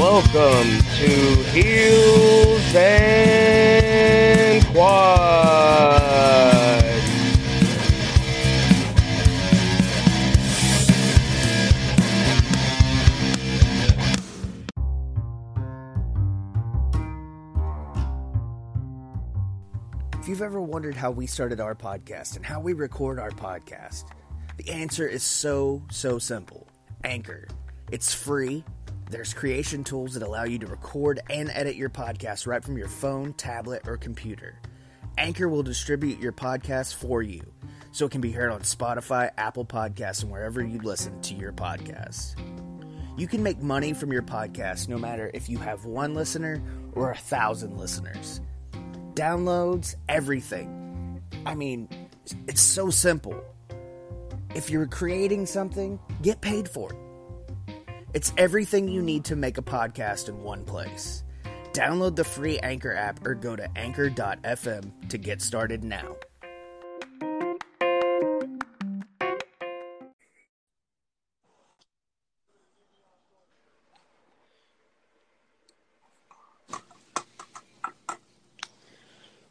Welcome to Heels and Quads. If you've ever wondered how we started our podcast and how we record our podcast, the answer is so, so simple Anchor. It's free. There's creation tools that allow you to record and edit your podcast right from your phone, tablet, or computer. Anchor will distribute your podcast for you so it can be heard on Spotify, Apple Podcasts, and wherever you listen to your podcast. You can make money from your podcast no matter if you have one listener or a thousand listeners downloads, everything. I mean, it's so simple. If you're creating something, get paid for it. It's everything you need to make a podcast in one place. Download the free Anchor app or go to anchor.fm to get started now.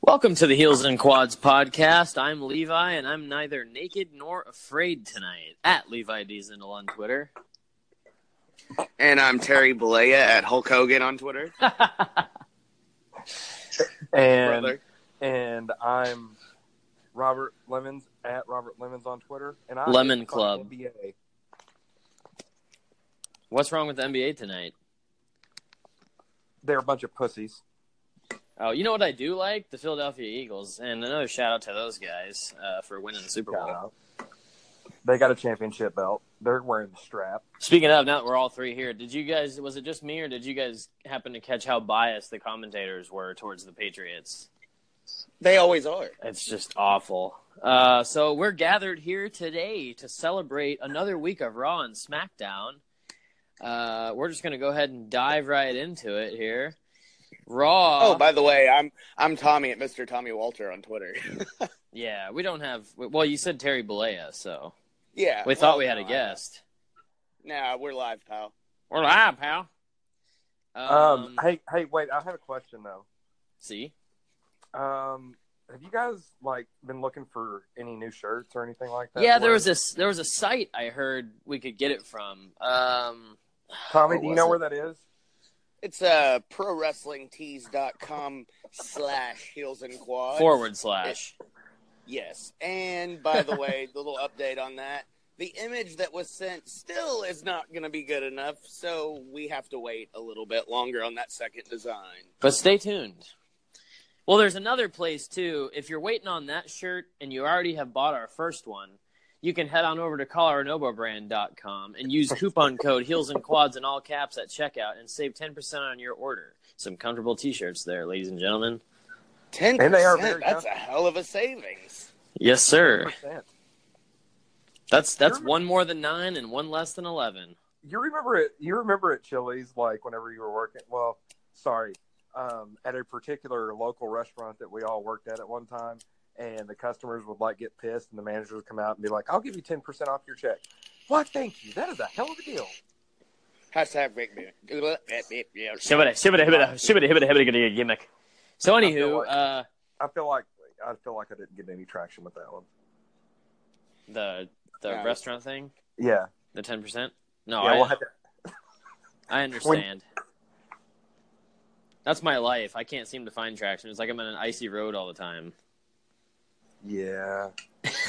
Welcome to the Heels and Quads podcast. I'm Levi, and I'm neither naked nor afraid tonight. At Levi Diesel on Twitter. And I'm Terry Bollea at Hulk Hogan on Twitter. and Brother. and I'm Robert Lemons at Robert Lemons on Twitter, and I Lemon talk Club. NBA. What's wrong with the NBA tonight? They're a bunch of pussies. Oh, you know what I do like? The Philadelphia Eagles, and another shout out to those guys uh, for winning the Super Bowl. Shout out. They got a championship belt. They're wearing the strap. Speaking of, now that we're all three here, did you guys? Was it just me, or did you guys happen to catch how biased the commentators were towards the Patriots? They always are. It's just awful. Uh, so we're gathered here today to celebrate another week of Raw and SmackDown. Uh, we're just going to go ahead and dive right into it here. Raw. Oh, by the way, I'm I'm Tommy at Mr. Tommy Walter on Twitter. yeah, we don't have. Well, you said Terry Bollea, so yeah. we thought we had a no, I- guest. Nah, we're live, pal. We're live, pal. Um, Um, hey, hey, wait! I have a question though. see, Um, have you guys like been looking for any new shirts or anything like that? yeah, there was this. There was a site I heard we could get it from. Um, Tommy, do you know it? where that is? It's uh prowrestlingtees.com slash heels and quads. forward slash. Yes. And by the way, the little update on that. The image that was sent still is not going to be good enough, so we have to wait a little bit longer on that second design. But stay tuned. Well, there's another place too. If you're waiting on that shirt and you already have bought our first one, you can head on over to coloradobrand.com and use coupon code Heels and Quads in all caps at checkout and save 10% on your order. Some comfortable t-shirts there, ladies and gentlemen. Ten And they are percent. very That's a hell of a savings. Yes, sir. 100%. That's that's Sure. one more than 9 and one less than 11. You remember it? You remember at Chili's, like whenever you were working? Well, sorry, um, at a particular local restaurant that we all worked at at one time, and the customers would like get pissed, and the manager would come out and be like, "I'll give you ten percent off your check." What? Thank you. That is a hell of a deal. Hashtag Rick Beer. Shibbity, shibbity, hibbity, shibbity, hibbity, hibbity, gimmick. So, feel anywho, like- uh, I feel like I feel like I didn't get any traction with that one. The the Yeah. restaurant thing, Yeah, the ten percent. No, yeah. I, We'll have to, I understand. That's my life. I can't seem to find traction. It's like I'm on an icy road all the time. yeah.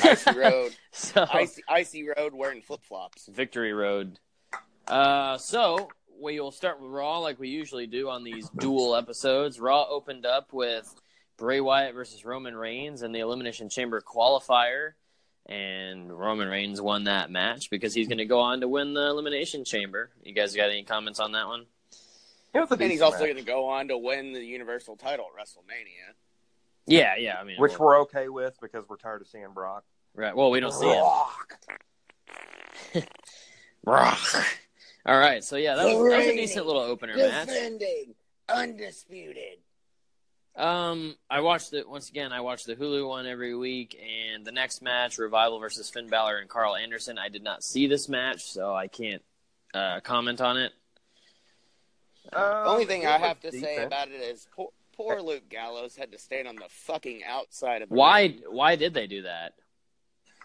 Icy road, So icy, icy road, wearing flip flops. Victory Road. Uh, so we will start with Raw like we usually do on these dual episodes. Raw opened up with Bray Wyatt versus Roman Reigns in the Elimination Chamber qualifier, and Roman Reigns won that match because he's going to go on to win the Elimination Chamber. You guys got any comments on that one? It And he's also going to go on to win the Universal title at WrestleMania. Yeah, yeah. I mean, which well, we're okay with because we're tired of seeing Brock. right. Well, we don't see him. Rock. Brock. All right, so yeah, that was, that was a decent little opener match. Defending, undisputed. Um, I watched it once again. I watched the Hulu one every week, and the next match, Revival versus Finn Balor and Karl Anderson. I did not see this match, so I can't uh, comment on it. Uh, Only thing I have to say decent. about it is poor, poor Luke Gallows had to stand on the fucking outside of the Why? ring. Why did they do that?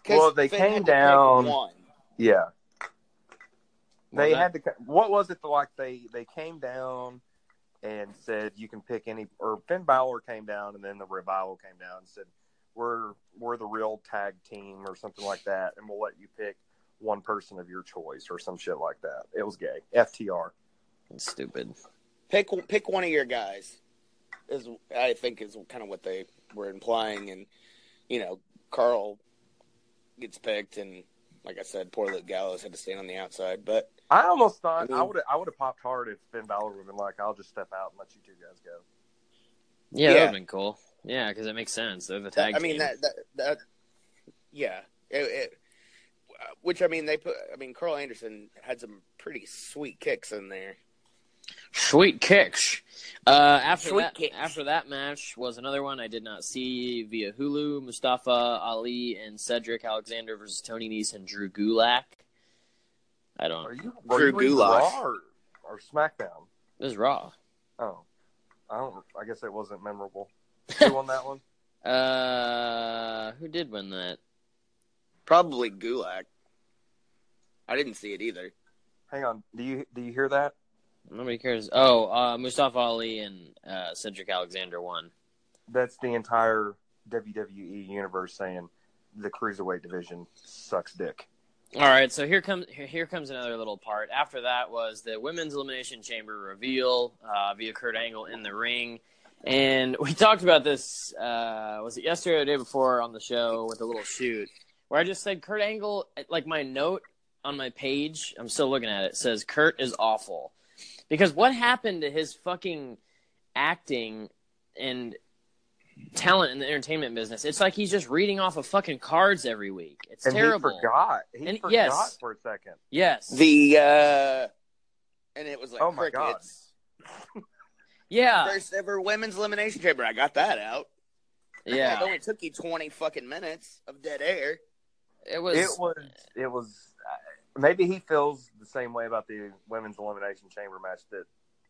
Well, they Finn came had to pick down- One. Yeah. They Was had to. What was it like? They they came down and said you can pick any. Or Finn Balor came down, and then the revival came down and said we're we're the real tag team or something like that, and we'll let you pick one person of your choice or some shit like that. It was gay. FTR. It's stupid. Pick pick one of your guys. Is I think is kind of what they were implying, and you know, Karl gets picked, and like I said, poor Luke Gallows had to stand on the outside. But I almost thought I I would I would have popped hard if Finn Balor would have been like, "I'll just step out and let you two guys go." Yeah, that would have been cool. Yeah, because it makes sense. They're the tag I mean team. that, that that yeah, it, it, which I mean they put. I mean Karl Anderson had some pretty sweet kicks in there. Sweet kicks. Uh, after Sweet that, kicks. after that match was another one I did not see via Hulu. Mustafa Ali and Cedric Alexander versus Tony Nese and Drew Gulak. I don't. Are you Drew you Gulak. Raw or, or SmackDown? This is Raw. Oh, I don't. I guess it wasn't memorable. Who won that one? Uh, who did win that? Probably Gulak. I didn't see it either. Hang on. Do you do you hear that? Nobody cares. Oh, uh, Mustafa Ali and uh, Cedric Alexander won. That's the entire WWE universe saying the cruiserweight division sucks dick. All right, so here comes here, comes another little part. After that was the women's elimination chamber reveal uh, via Kurt Angle in the ring, and we talked about this. Uh, was it yesterday or the day before on the show with a little shoot where I just said Kurt Angle, like my note on my page, I'm still looking at it, says Kurt is awful because what happened to his fucking acting and talent in the entertainment business? It's like he's just reading off of fucking cards every week. It's and terrible. he forgot. He And- forgot yes. for a second. Yes. The uh and it was like Oh my God. yeah. First ever women's elimination chamber. I got that out. Yeah. it only took you twenty fucking minutes of dead air. It was. It was. It was. Uh, maybe he feels the same way about the women's elimination chamber match that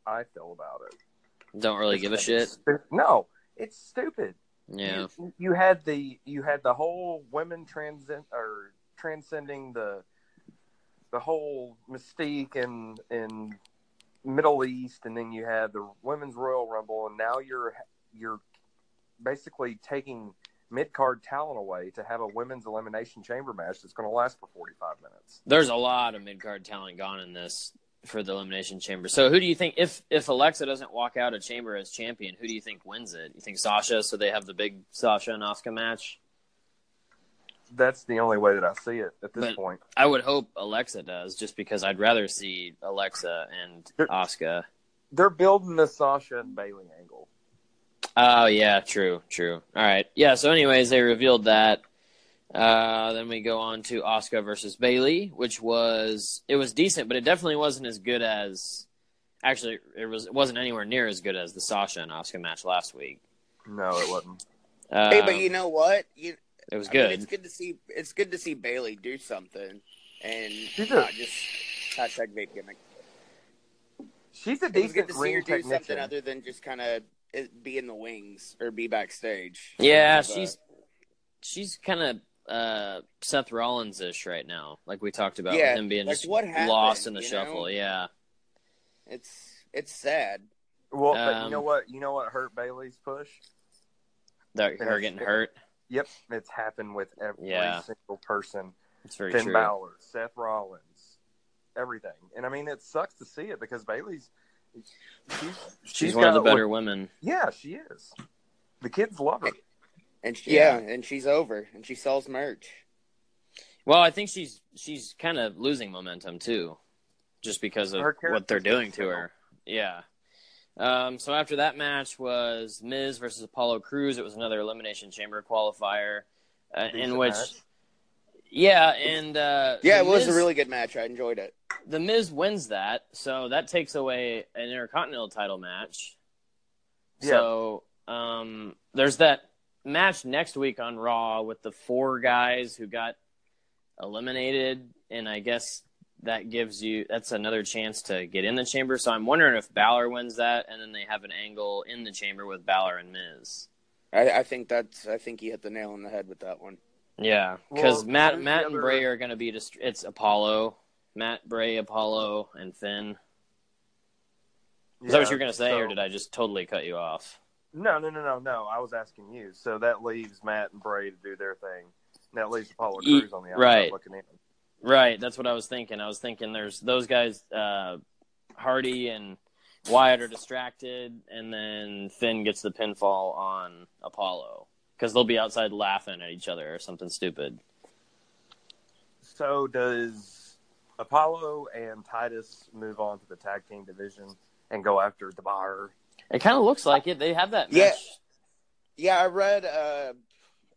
I feel about it. Don't really give a shit. No, it's stupid. Yeah. You, you had the you had the whole women transcend or transcending the the whole mystique in in Middle East, and then you had the women's Royal Rumble, and now you're you're basically taking mid card talent away to have a women's elimination chamber match that's going to last for forty five minutes. There's a lot of mid card talent gone in this for the elimination chamber. So who do you think if if Alexa doesn't walk out of chamber as champion, who do you think wins it? You think Sasha? So they have the big Sasha and Asuka match. That's the only way that I see it at this But- point. I would hope Alexa does, just because I'd rather see Alexa and Sure. Asuka. They're building the Sasha and Bayley angle. Oh yeah, true, true. All right, yeah. So, anyways, they revealed that. Uh, then we go on to Asuka versus Bayley, which was it was decent, but it definitely wasn't as good as. Actually, it was it wasn't anywhere near as good as the Sasha and Asuka match last week. No, it wasn't. Uh, hey, but you know what? You it was I mean, good. it's good to see. It's good to see Bayley do something, and She's a- not just hashtag vape gimmick. She's a It was good decent to see ring her do something technician. other than just kind of be in the wings or be backstage. Yeah, But, she's she's kind of uh, Seth Rollins ish right now, like we talked about Yeah, with him being like, just what lost in the happened, you know? shuffle. Yeah, it's it's sad. Well, but you know Um, what? You know what hurt Bayley's push? that her Yes. getting hurt. Yep, it's happened with every Yeah. single person. It's very Finn true. Balor, Seth Rollins, everything. And I mean, it sucks to see it because Bayley's she's She's, one of the better what- women. Yeah, she is. The kids love her. And she, yeah. and she's over, and she sells merch. Well, I think she's she's kind of losing momentum too, just because of what they're doing to her. Yeah. Um, so after that match was Miz versus Apollo Crews. It was another elimination chamber qualifier, uh, in which, match. yeah, and uh, Yeah, the it was Miz- a really good match. I enjoyed it. the Miz wins that, so that takes away an Intercontinental title match. Yeah. So um, there's that match next week on Raw with the four guys who got eliminated, and I guess that gives you that's another chance to get in the chamber. So I'm wondering if Balor wins that, and then they have an angle in the chamber with Balor and Miz. I, I think that's. I think he hit the nail on the head with that one. Yeah, because Well, Matt Matt and Bray are going to be just it's Apollo, Matt Bray, Apollo, and Finn. Is that what you were going to say, or did I just totally cut you off? No, no, no, no, no. I was asking you. So that leaves Matt and Bray to do their thing. And that leaves Apollo Ye- Crews on the outside right. looking in. Right, that's what I was thinking. I was thinking there's those guys, uh, Hardy and Wyatt are distracted, and then Finn gets the pinfall on Apollo because they'll be outside laughing at each other or something stupid. So does Apollo and Titus move on to the tag team division and go after the bar? It kind of looks like it. They have that match. Yeah. Yeah, I read uh,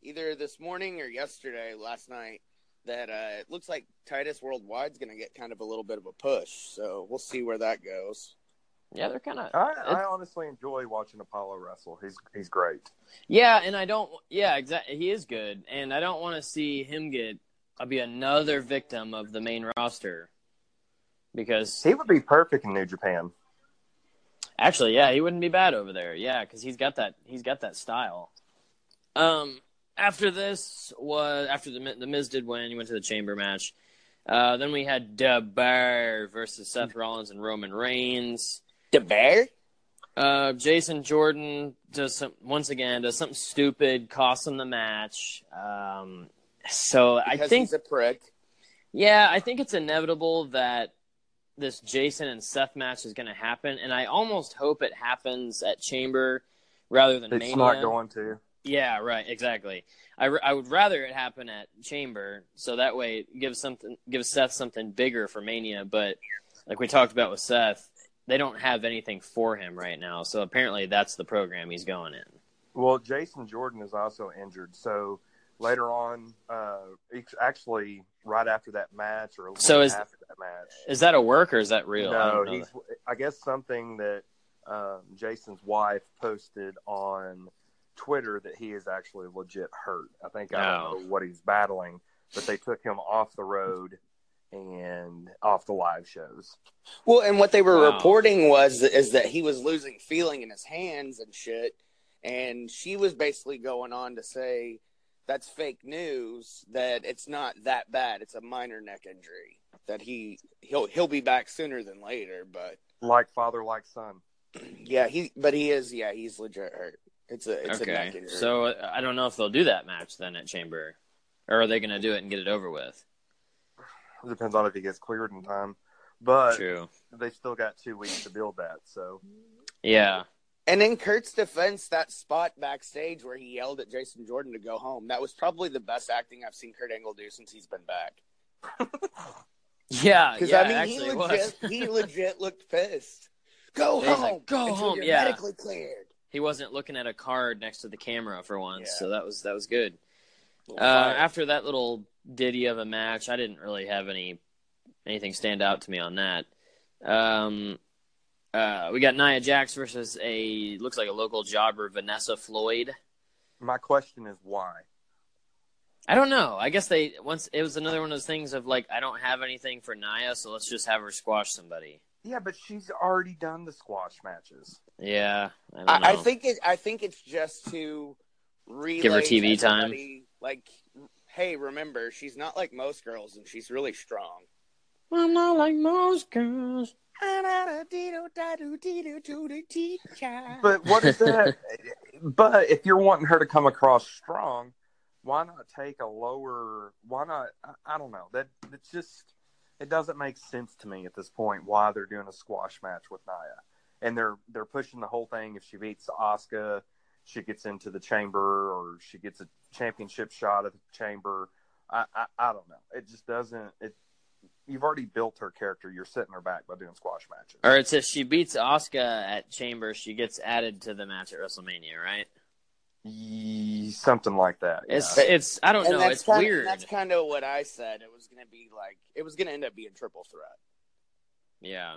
either this morning or yesterday, last night, that uh, it looks like Titus Worldwide's going to get kind of a little bit of a push. So we'll see where that goes. Yeah, they're kind of. I, I honestly enjoy watching Apollo wrestle. He's he's great. Yeah, and I don't. Yeah, exactly. He is good, and I don't want to see him get. I'll be another victim of the main roster because He would be perfect in New Japan. Actually, yeah, he wouldn't be bad over there. Yeah, because he's got that he's got that style. Um, after this was after the the Miz did win, he went to the Chamber match. Uh, then we had The Bear versus Seth Rollins and Roman Reigns. The bear? Uh, Jason Jordan does some once again does something stupid, costs him the match. Um, so I think he's a prick. yeah, I think it's inevitable that this Jason and Seth match is going to happen, and I almost hope it happens at Chamber rather than mania. It's Mania. not going to. Yeah, right, exactly. I, I would rather it happen at Chamber, so that way it gives something gives Seth something bigger for Mania. But like we talked about with Seth, they don't have anything for him right now, so apparently that's the program he's going in. Well, Jason Jordan is also injured, so later on, uh, actually right after that match or a little So is- after that match. Is that a work or is that real? I No, don't know he's. I guess something that um, Jason's wife posted on Twitter that he is actually legit hurt. I think I Oh. don't know what he's battling, but they took him off the road and off the live shows. Well, and what they were Wow. reporting was is that he was losing feeling in his hands and shit. And she was basically going on to say that's fake news. That it's not that bad. It's a minor neck injury. That he he'll he'll be back sooner than later. But Like father, like son. yeah, he but he is yeah he's legit hurt. It's a it's a neck injury. so uh, I don't know if they'll do that match then at Chamber, or are they going to do it and get it over with? It depends on if he gets cleared in time, but True. they still got two weeks to build that. So Yeah. And in Kurt's defense, that spot backstage where he yelled at Jason Jordan to go home, that was probably the best acting I've seen Kurt Angle do since he's been back. Yeah. Because yeah, I mean, he legit, he legit looked pissed. Go He's like, home, "Go home," yeah. medically cleared. he wasn't looking at a card next to the camera for once, Yeah. so that was that was good. Uh, after that little ditty of a match, I didn't really have any anything stand out to me on that. Um, uh, we got Nia Jax versus a looks like a local jobber, Vanessa Floyd. my question is why? I don't know. I guess they once it was another one of those things of like I don't have anything for Nia, so let's just have her squash somebody. Yeah, but she's already done the squash matches. Yeah, I, don't know. I, I think it. I think it's just to relay Give her TV time. Like, hey, remember, she's not like most girls, and she's really strong. I'm not like most girls. But what is that? but if you're wanting her to come across strong, why not take a lower? Why not? I, I don't know. That it's just it doesn't make sense to me at this point why they're doing a squash match with Nia, and they're they're pushing the whole thing. If she beats Asuka, she gets into the chamber, or she gets a championship shot at the chamber. I I, I don't know. It just doesn't. It you've already built her character. You're setting her back by doing squash matches. Or it's if she beats Asuka at Chamber, she gets added to the match at WrestleMania, right? Ye- Something like that. It's yeah. it's I don't and know. It's kinda, weird. That's kind of what I said. It was going to be like it was going to end up being triple threat. Yeah.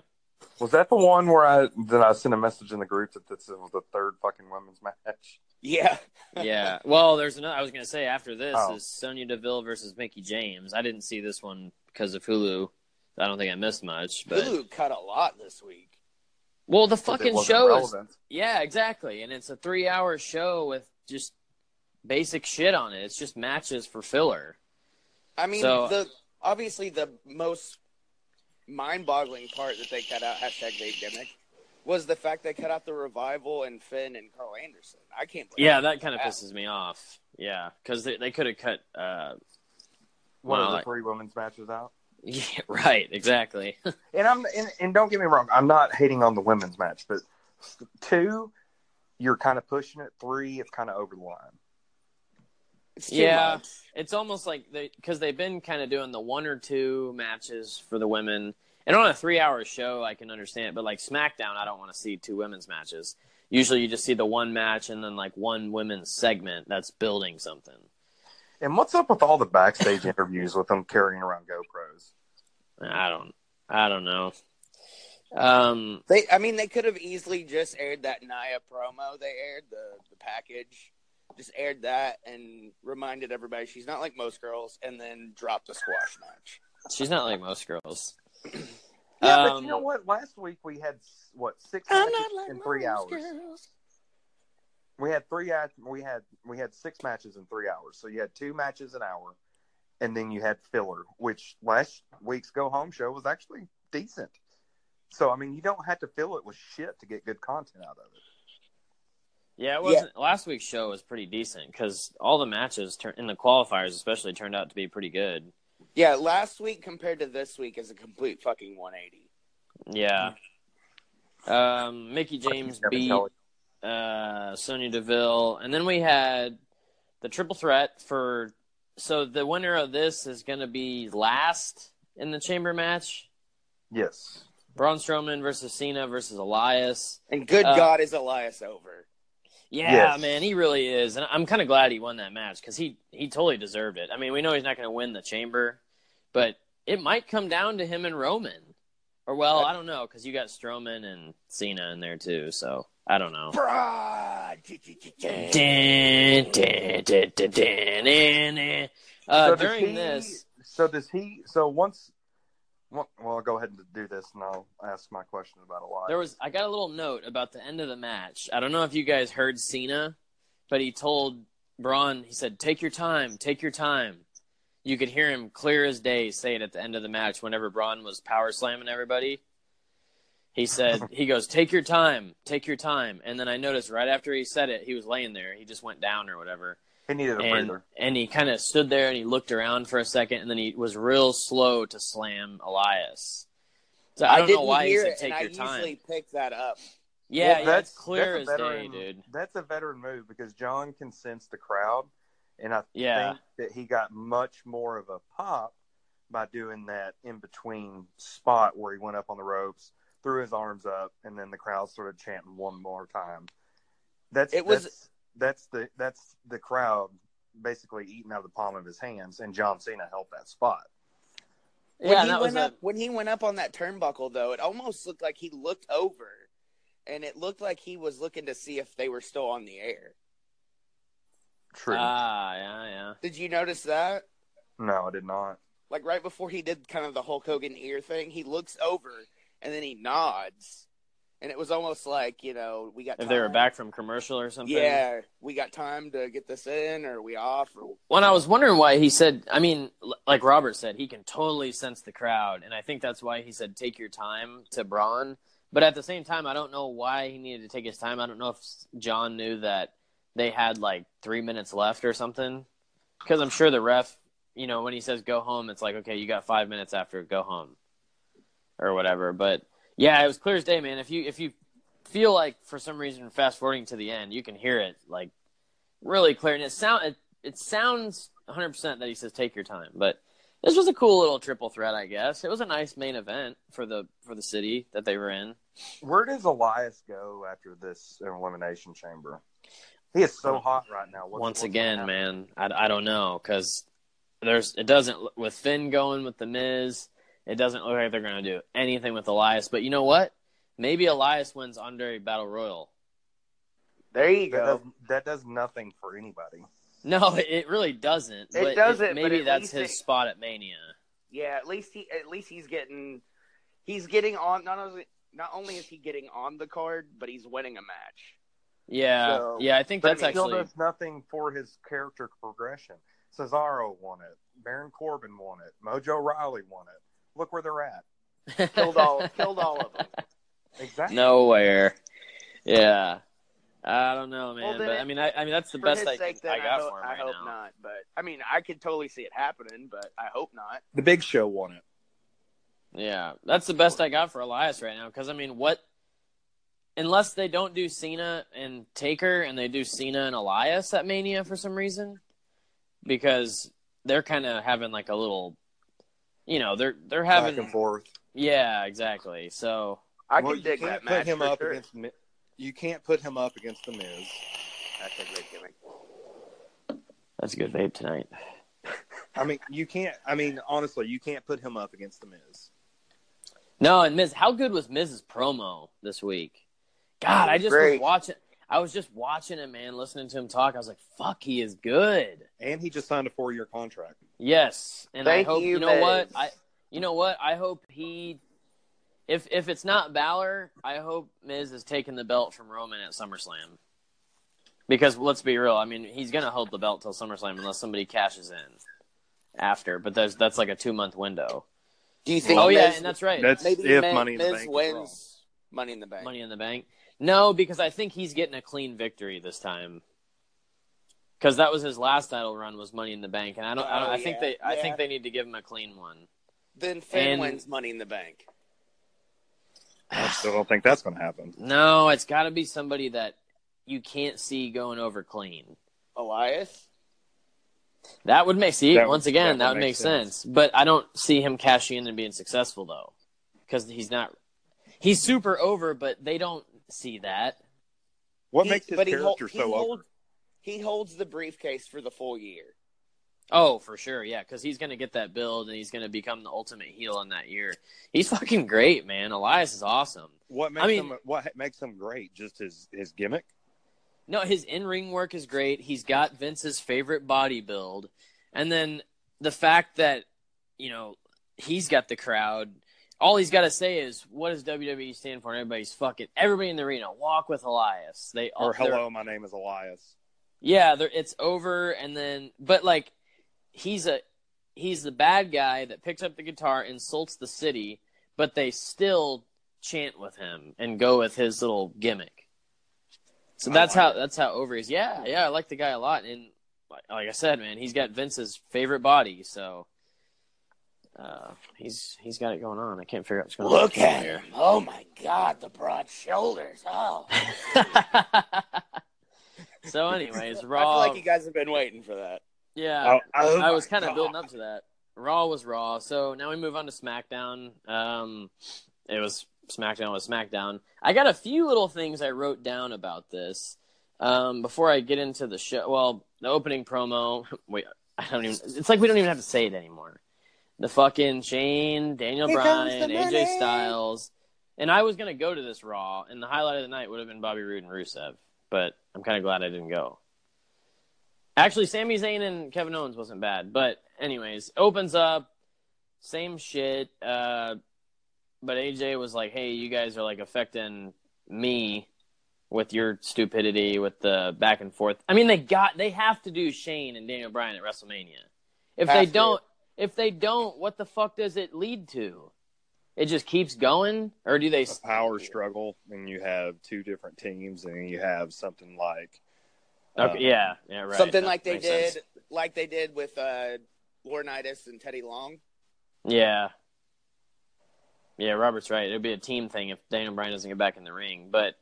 Was that the one where I that I sent a message in the group that this was the third fucking women's match? Yeah, Yeah. Well, there's another. I was gonna say after this Oh. is Sonya Deville versus Mickie James. I didn't see this one because of Hulu. I don't think I missed much, but Hulu cut a lot this week. well, the fucking wasn't show is yeah, exactly, and it's a three-hour show with just basic shit on it. It's just matches for filler. I mean, So- the obviously the most mind-boggling part that they cut out hashtag they gimmick was the fact they cut out the revival and Finn and Karl Anderson. I can't. Believe Yeah, that kind of Yeah. pisses me off. Yeah, because they, they could have cut. Uh, One Well, of the like- three women's matches out. yeah, right, exactly. And I'm and, and don't get me wrong, I'm not hating on the women's match, but two, you're kind of pushing it. Three, it's kind of over the line. it's Yeah. much. it's almost like they because they've been kind of doing the one or two matches for the women, and on a three-hour show, I can understand. it, But like SmackDown, I don't want to see two women's matches. Usually, you just see the one match and then like one women's segment that's building something. And what's up with all the backstage interviews with them carrying around GoPros? I don't, I don't know. Um, They, I mean, they could have easily just aired that Nia promo. They aired the the package, just aired that and reminded everybody she's not like most girls, and then dropped the squash match. she's not like most girls. Yeah, but Um, you know what? Last week we had what six I'm matches not like in three hours. girls. We had three. We had we had six matches in three hours. So you had two matches an hour, and then you had filler, which last week's go home show was actually decent. So I mean, you don't have to fill it with shit to get good content out of it. Yeah, it wasn't. Last week's show was pretty decent because all the matches tur- in the qualifiers, especially, turned out to be pretty good. Yeah, last week compared to this week is a complete fucking 180. Yeah. Um, Mickie James Kevin beat Kelly. Uh, Sonya Deville, and then we had the triple threat for. So the winner of this is going to be last in the chamber match: Yes. Braun Strowman versus Cena versus Elias. And good Uh, God, is Elias over? Yeah, Yes. man, he really is, and I'm kind of glad he won that match because he he totally deserved it. I mean, we know he's not going to win the chamber, but it might come down to him and Roman, or well, I don't know because you got Strowman and Cena in there too, so I don't know. Uh, So does during he- this, So does he? So once. Well, well, I'll go ahead and do this, and I'll ask my question about a lot. there was I got a little note about the end of the match. I don't know if you guys heard Cena, but he told Braun, he said, "Take your time, take your time." You could hear him clear as day say it at the end of the match whenever Braun was power slamming everybody. He said, he goes, "Take your time, take your time." And then I noticed right after he said it, he was laying there. He just went down or whatever. he needed a and breather. and he kind of stood there and he looked around for a second and then he was real slow to slam Elias. So I don't know didn't why he hear said it, take and your I time. usually pick that up. Yeah, Well, yeah, it's clear as that's a day, veteran, dude. That's a veteran move because John can sense the crowd, and I Yeah. think that he got much more of a pop by doing that in between spot where he went up on the ropes, threw his arms up, and then the crowd started chanting one more time. That's It was- that's, that's the that's the crowd basically eating out of the palm of his hands, and John Cena held that spot. When Yeah, he that was went a, up when he went up on that turnbuckle though, it almost looked like he looked over and it looked like he was looking to see if they were still on the air. True. ah, yeah, yeah. Did you notice that? no, I did not. Like right before he did kind of the Hulk Hogan ear thing, he looks over and then he nods, and it was almost like you know we got If they were back from commercial or something. Yeah, we got time to get this in, or are we off? Or When I was wondering why he said, I mean, like Robert said, he can totally sense the crowd, and I think that's why he said take your time to Braun. But at the same time, I don't know why he needed to take his time. I don't know if John knew that they had like three minutes left or something, because I'm sure the ref, you know, when he says go home, it's like okay, you got five minutes after go home, or whatever. But yeah, it was clear as day, man. If you if you feel like for some reason fast forwarding to the end, you can hear it like really clear, and it sound it, it sounds 100 percent that he says take your time. But this was a cool little triple threat, I guess. It was a nice main event for the for the city that they were in. Where does Elias go after this elimination chamber? He is so hot right now. What's- Once what's again, man, I, I don't know because there's it doesn't with Finn going with the Miz. It doesn't look like they're going to do anything with Elias. But you know what? Maybe Elias wins under a battle royal. there you That go. does, that does nothing for anybody. No, it really doesn't. It but doesn't, but maybe at that's his it- spot at Mania. Yeah, at least he at least he's getting he's getting on. Not only not only is he getting on the card, but he's winning a match. Yeah, So- yeah. I think that's it still actually does nothing for his character progression. Cesaro won it. Baron Corbin won it. Mojo Rawley won it. Look where they're at. Killed all killed all of them. Exactly. nowhere. Yeah, I don't know, man. Well, but it- I mean, I, I mean, that's the best I, sake, then I I, got hope, for him I right hope now. not. But I mean, I could totally see it happening, but I hope not. The Big Show won it. Yeah, that's the best I got for Elias right now. Because I mean, what? Unless they don't do Cena and Taker, and they do Cena and Elias at Mania for some reason, because they're kind of having like a little, you know, they're they're having Back and forth. yeah, exactly. So I well, can dig you that can't put match him for up sure. against. Mi- You can't put him up against the Miz. That's a great gimmick. that's a good vape tonight. I mean, you can't. I mean, honestly, you can't put him up against the Miz. No, and Miz, how good was Miz's promo this week? God, I just Great. was watching. I was just watching him, man, listening to him talk. I was like, "Fuck, he is good." And he just signed a four-year contract. Yes, and Thank I hope you, you, know what I. You know what I hope he. If if it's not Balor, I hope Miz is taking the belt from Roman at SummerSlam. Because let's be real, I mean he's gonna hold the belt till SummerSlam unless somebody cashes in after. But that's that's like a two month window. Do you think? oh yeah, and that's right. That's maybe if Miz, Money in the Miz Bank wins Money in the Bank. Money in the Bank. No, because I think he's getting a clean victory this time. Because that was his last title run was Money in the Bank, and I don't. I, don't Oh, I think yeah, they. I think they need to give him a clean one. Then Finn And- wins Money in the Bank. I still don't think that's going to happen. No, it's got to be somebody that you can't see going over clean. Elias. That would make see That would- once again that that would would make make sense. But I don't see him cashing in and being successful though, because he's not. He's super over, but they don't see that. What He- makes his but he hol- character he so hold- over? He holds the briefcase for the full year. Oh, for sure, yeah, because he's gonna get that build and he's gonna become the ultimate heel in that year. He's fucking great, man. Elias is awesome. What makes I mean- him? What makes him great? Just his his gimmick. No, his in ring work is great. He's got Vince's favorite body build. And then the fact that, you know, he's got the crowd. All he's got to say is, what does WWE stand for? And everybody's fucking, everybody in the arena, walk with Elias. They Or they're- hello, my name is Elias. Yeah, it's over. And then, but like, he's a, he's the bad guy that picks up the guitar, insults the city, but they still chant with him and go with his little gimmick. So I that's like how it. that's how over is. Yeah, yeah, I like the guy a lot, and like, like I said, man, he's got Vince's favorite body, so uh, he's he's got it going on. I can't figure out what's going on. Look on at him! Oh my God, the broad shoulders! Oh, so, anyways, Raw. I feel Raw. like you guys have been waiting for that. Yeah, Oh, I was kind of building up to that. Raw was Raw, so now we move on to SmackDown. Um, it was SmackDown was SmackDown. I got a few little things I wrote down about this um, before I get into the show. Well, the opening promo. Wait, I don't even. It's like we don't even have to say it anymore. The fucking Shane, Daniel Here Bryan, AJ. Styles, and I was gonna go to this Raw, and the highlight of the night would have been Bobby Roode and Rusev, but I'm kind of glad I didn't go. Actually, Sami Zayn and Kevin Owens wasn't bad, but anyways, opens up, same shit. Uh, but AJ was like, "Hey, you guys are like affecting me with your stupidity with the back and forth." I mean, they got they have to do Shane and Daniel Bryan at WrestleMania. If Have they to. don't, if they don't, what the fuck does it lead to? It just keeps going, or do they? a power struggle, and you have two different teams, and you have something like Okay, uh, yeah, yeah, right. Something That like they did, sense. like they did with uh, Laurinaitis and Teddy Long. Yeah. Yeah, Robert's right. It'd be a team thing if Daniel Bryan doesn't get back in the ring. But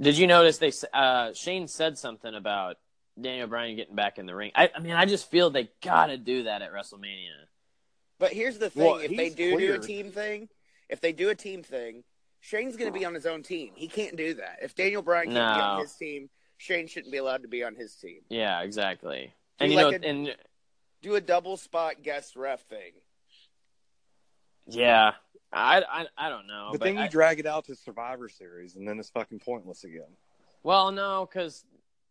did you notice they uh, Shane said something about Daniel Bryan getting back in the ring? I, I mean, I just feel they gotta do that at WrestleMania. But here's the thing: Well, if they he's do do a team thing, if they do a team thing, Shane's going to be on his own team. He can't do that. If Daniel Bryan can't be on No. his team, Shane shouldn't be allowed to be on his team. Yeah, exactly. Do And you like know, a- and Do a double spot guest ref thing. yeah, I, I, I don't know. But, But, then you I- drag it out to Survivor Series, and then it's fucking pointless again. well, no, because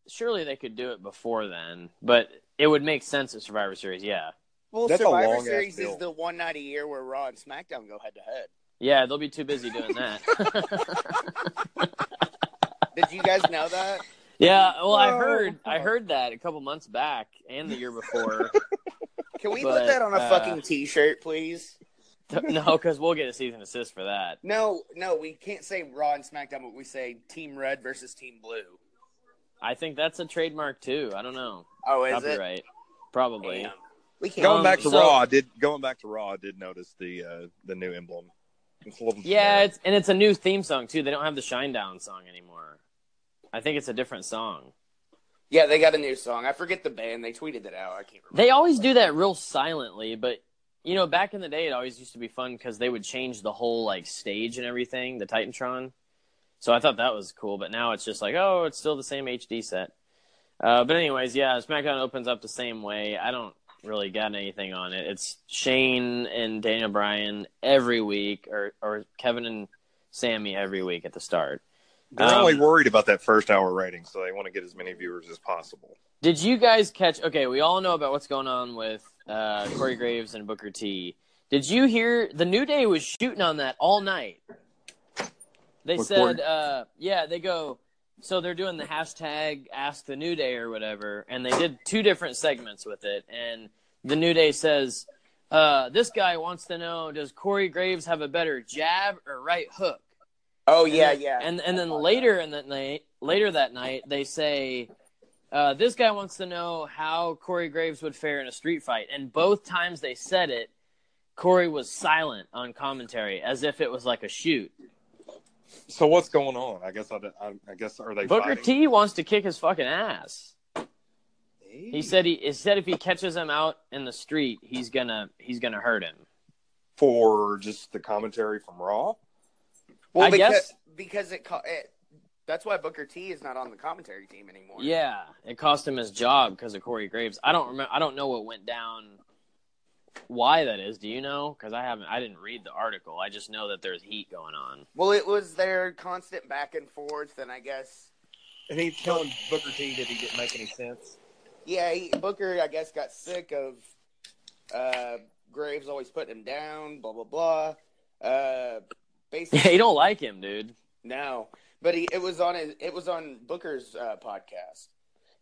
surely they could do it before then. But it would make sense at Survivor Series. Yeah, Well, That's a Survivor long-ass Series is build. the one night a year where Raw and SmackDown go head to head. yeah, they'll be too busy doing that. Did you guys know that? yeah, well, I No. heard, I heard that a couple months back and the year before. Can we But, put that on a uh, fucking T-shirt, please? no, because we'll get a cease and desist for that. No, no, we can't say Raw and SmackDown, but we say Team Red versus Team Blue. I think that's a trademark too. I don't know. Oh, is Copyright, probably. it? Damn. We can't. Going back to so- Raw, I did going back to Raw. I did notice the uh, the new emblem. It's a little Yeah, it's and it's a new theme song too. They don't have the Shinedown song anymore. I think it's a different song. Yeah, they got a new song. I forget the band. They tweeted it out. I can't remember. They always do that real silently, but you know, back in the day, it always used to be fun because they would change the whole like stage and everything, the Titantron. So I thought that was cool, but now it's just like, oh, it's still the same HD set. Uh, but anyways, yeah, SmackDown opens up the same way. I don't really got anything on it. It's Shane and Daniel Bryan every week, or or Kevin and Sami every week at the start. They're Um, only worried about that first hour rating, so they want to get as many viewers as possible. Did you guys catch? Okay, we all know about what's going on with uh, Corey Graves and Booker T. Did you hear the New Day was shooting on that all night? They With said, uh, yeah, they go. So they're doing the hashtag Ask the New Day or whatever, and they did two different segments with it. And the New Day says, uh, "This guy wants to know: Does Corey Graves have a better jab or right hook?" Oh And yeah, then- yeah. And and then later in that night, later that night, they say, uh, "This guy wants to know how Corey Graves would fare in a street fight." And both times they said it, Corey was silent on commentary, as if it was like a shoot. So what's going on? I guess I, I, I guess are they Booker fighting? T wants to kick his fucking ass. He said he, he said if he catches him out in the street, he's gonna he's gonna hurt him. for just the commentary from Raw. well, I because, guess- because it, co- it. That's why Booker T is not on the commentary team anymore. Yeah, it cost him his job because of Corey Graves. I don't remember. I don't know what went down. Why that is? Do you know? Because I haven't. I didn't read the article. I just know that there's heat going on. Well, it was their constant back and forth, and I guess And he's telling Booker T that he didn't make any sense. Yeah, he, Booker I guess got sick of uh, Graves always putting him down. Blah blah blah. Uh, basically, Yeah, you don't like him, dude. no, but he it was on his it was on Booker's uh, podcast.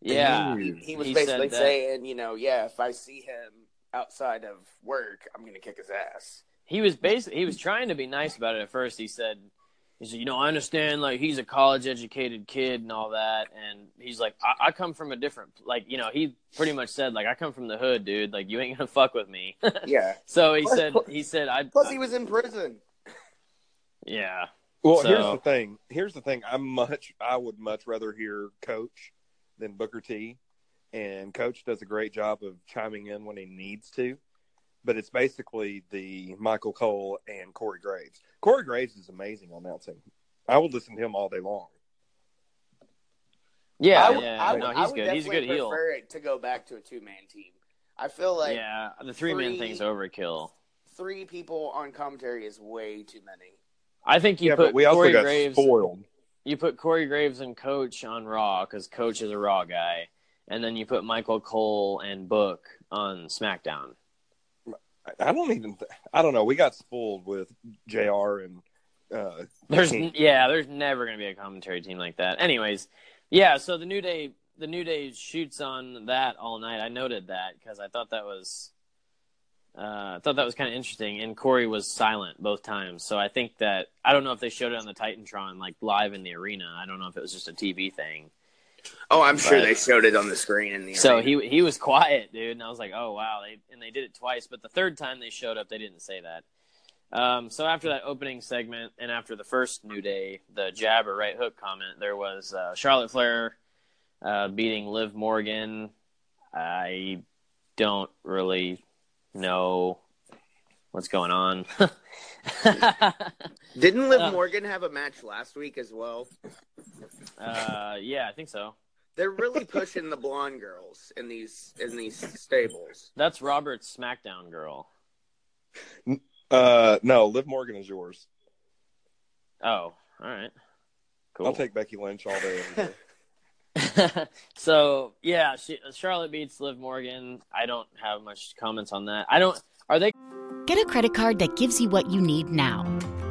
Yeah, he, he was He basically saying, you know, yeah, if I see him outside of work, I'm gonna kick his ass. he was basically he was trying to be nice about it at first. He said, he said, you know, I understand like he's a college educated kid and all that, and he's like, I, I come from a different like you know he pretty much said like I come from the hood, dude. Like you ain't gonna fuck with me. Yeah. so he said he said I Plus, he was in prison. yeah Well, So- here's the thing. Here's the thing. I'm much. I would much rather hear Coach than Booker T, and Coach does a great job of chiming in when he needs to. But it's basically the Michael Cole and Corey Graves. Corey Graves is amazing on announcing. I would listen to him all day long. yeah I, would- yeah I, would- no he's would good he's a good heel. prefer it to go back to a two man team. I feel like yeah, the three man three- thing's overkill. three people on commentary is way too many. I think you yeah, put but we also Corey got Graves. spoiled. You put Corey Graves and Coach on Raw because Coach is a Raw guy, and then you put Michael Cole and Book on SmackDown. I don't even. I don't know. We got spoiled with Jr. and uh, There's King. yeah, there's never gonna be a commentary team like that. Anyways, yeah. So the new day, the new day shoots on that all night. I noted that because I thought that was, uh, I thought that was kind of interesting. And Corey was silent both times, so I think that I don't know if they showed it on the Titantron like live in the arena. I don't know if it was just a TV thing. Oh, I'm sure But- they showed it on the screen in the. So arena. he he was quiet, dude, and I was like, oh wow, they and they did it twice, but the third time they showed up, they didn't say that. Um, so after that opening segment and after the first New Day, the jab or right hook comment, there was uh, Charlotte Flair uh, beating Liv Morgan. I don't really know what's going on. Didn't Liv Uh, Morgan have a match last week as well? Uh, yeah, I think so. They're really pushing the blonde girls in these in these stables. That's Robert's SmackDown girl. Uh, no, Liv Morgan is yours. Oh, all right, cool. I'll take Becky Lynch all day. every day. so yeah, she, Charlotte beats Liv Morgan. I don't have much comments on that. I don't. Are they? Get a credit card that gives you what you need now.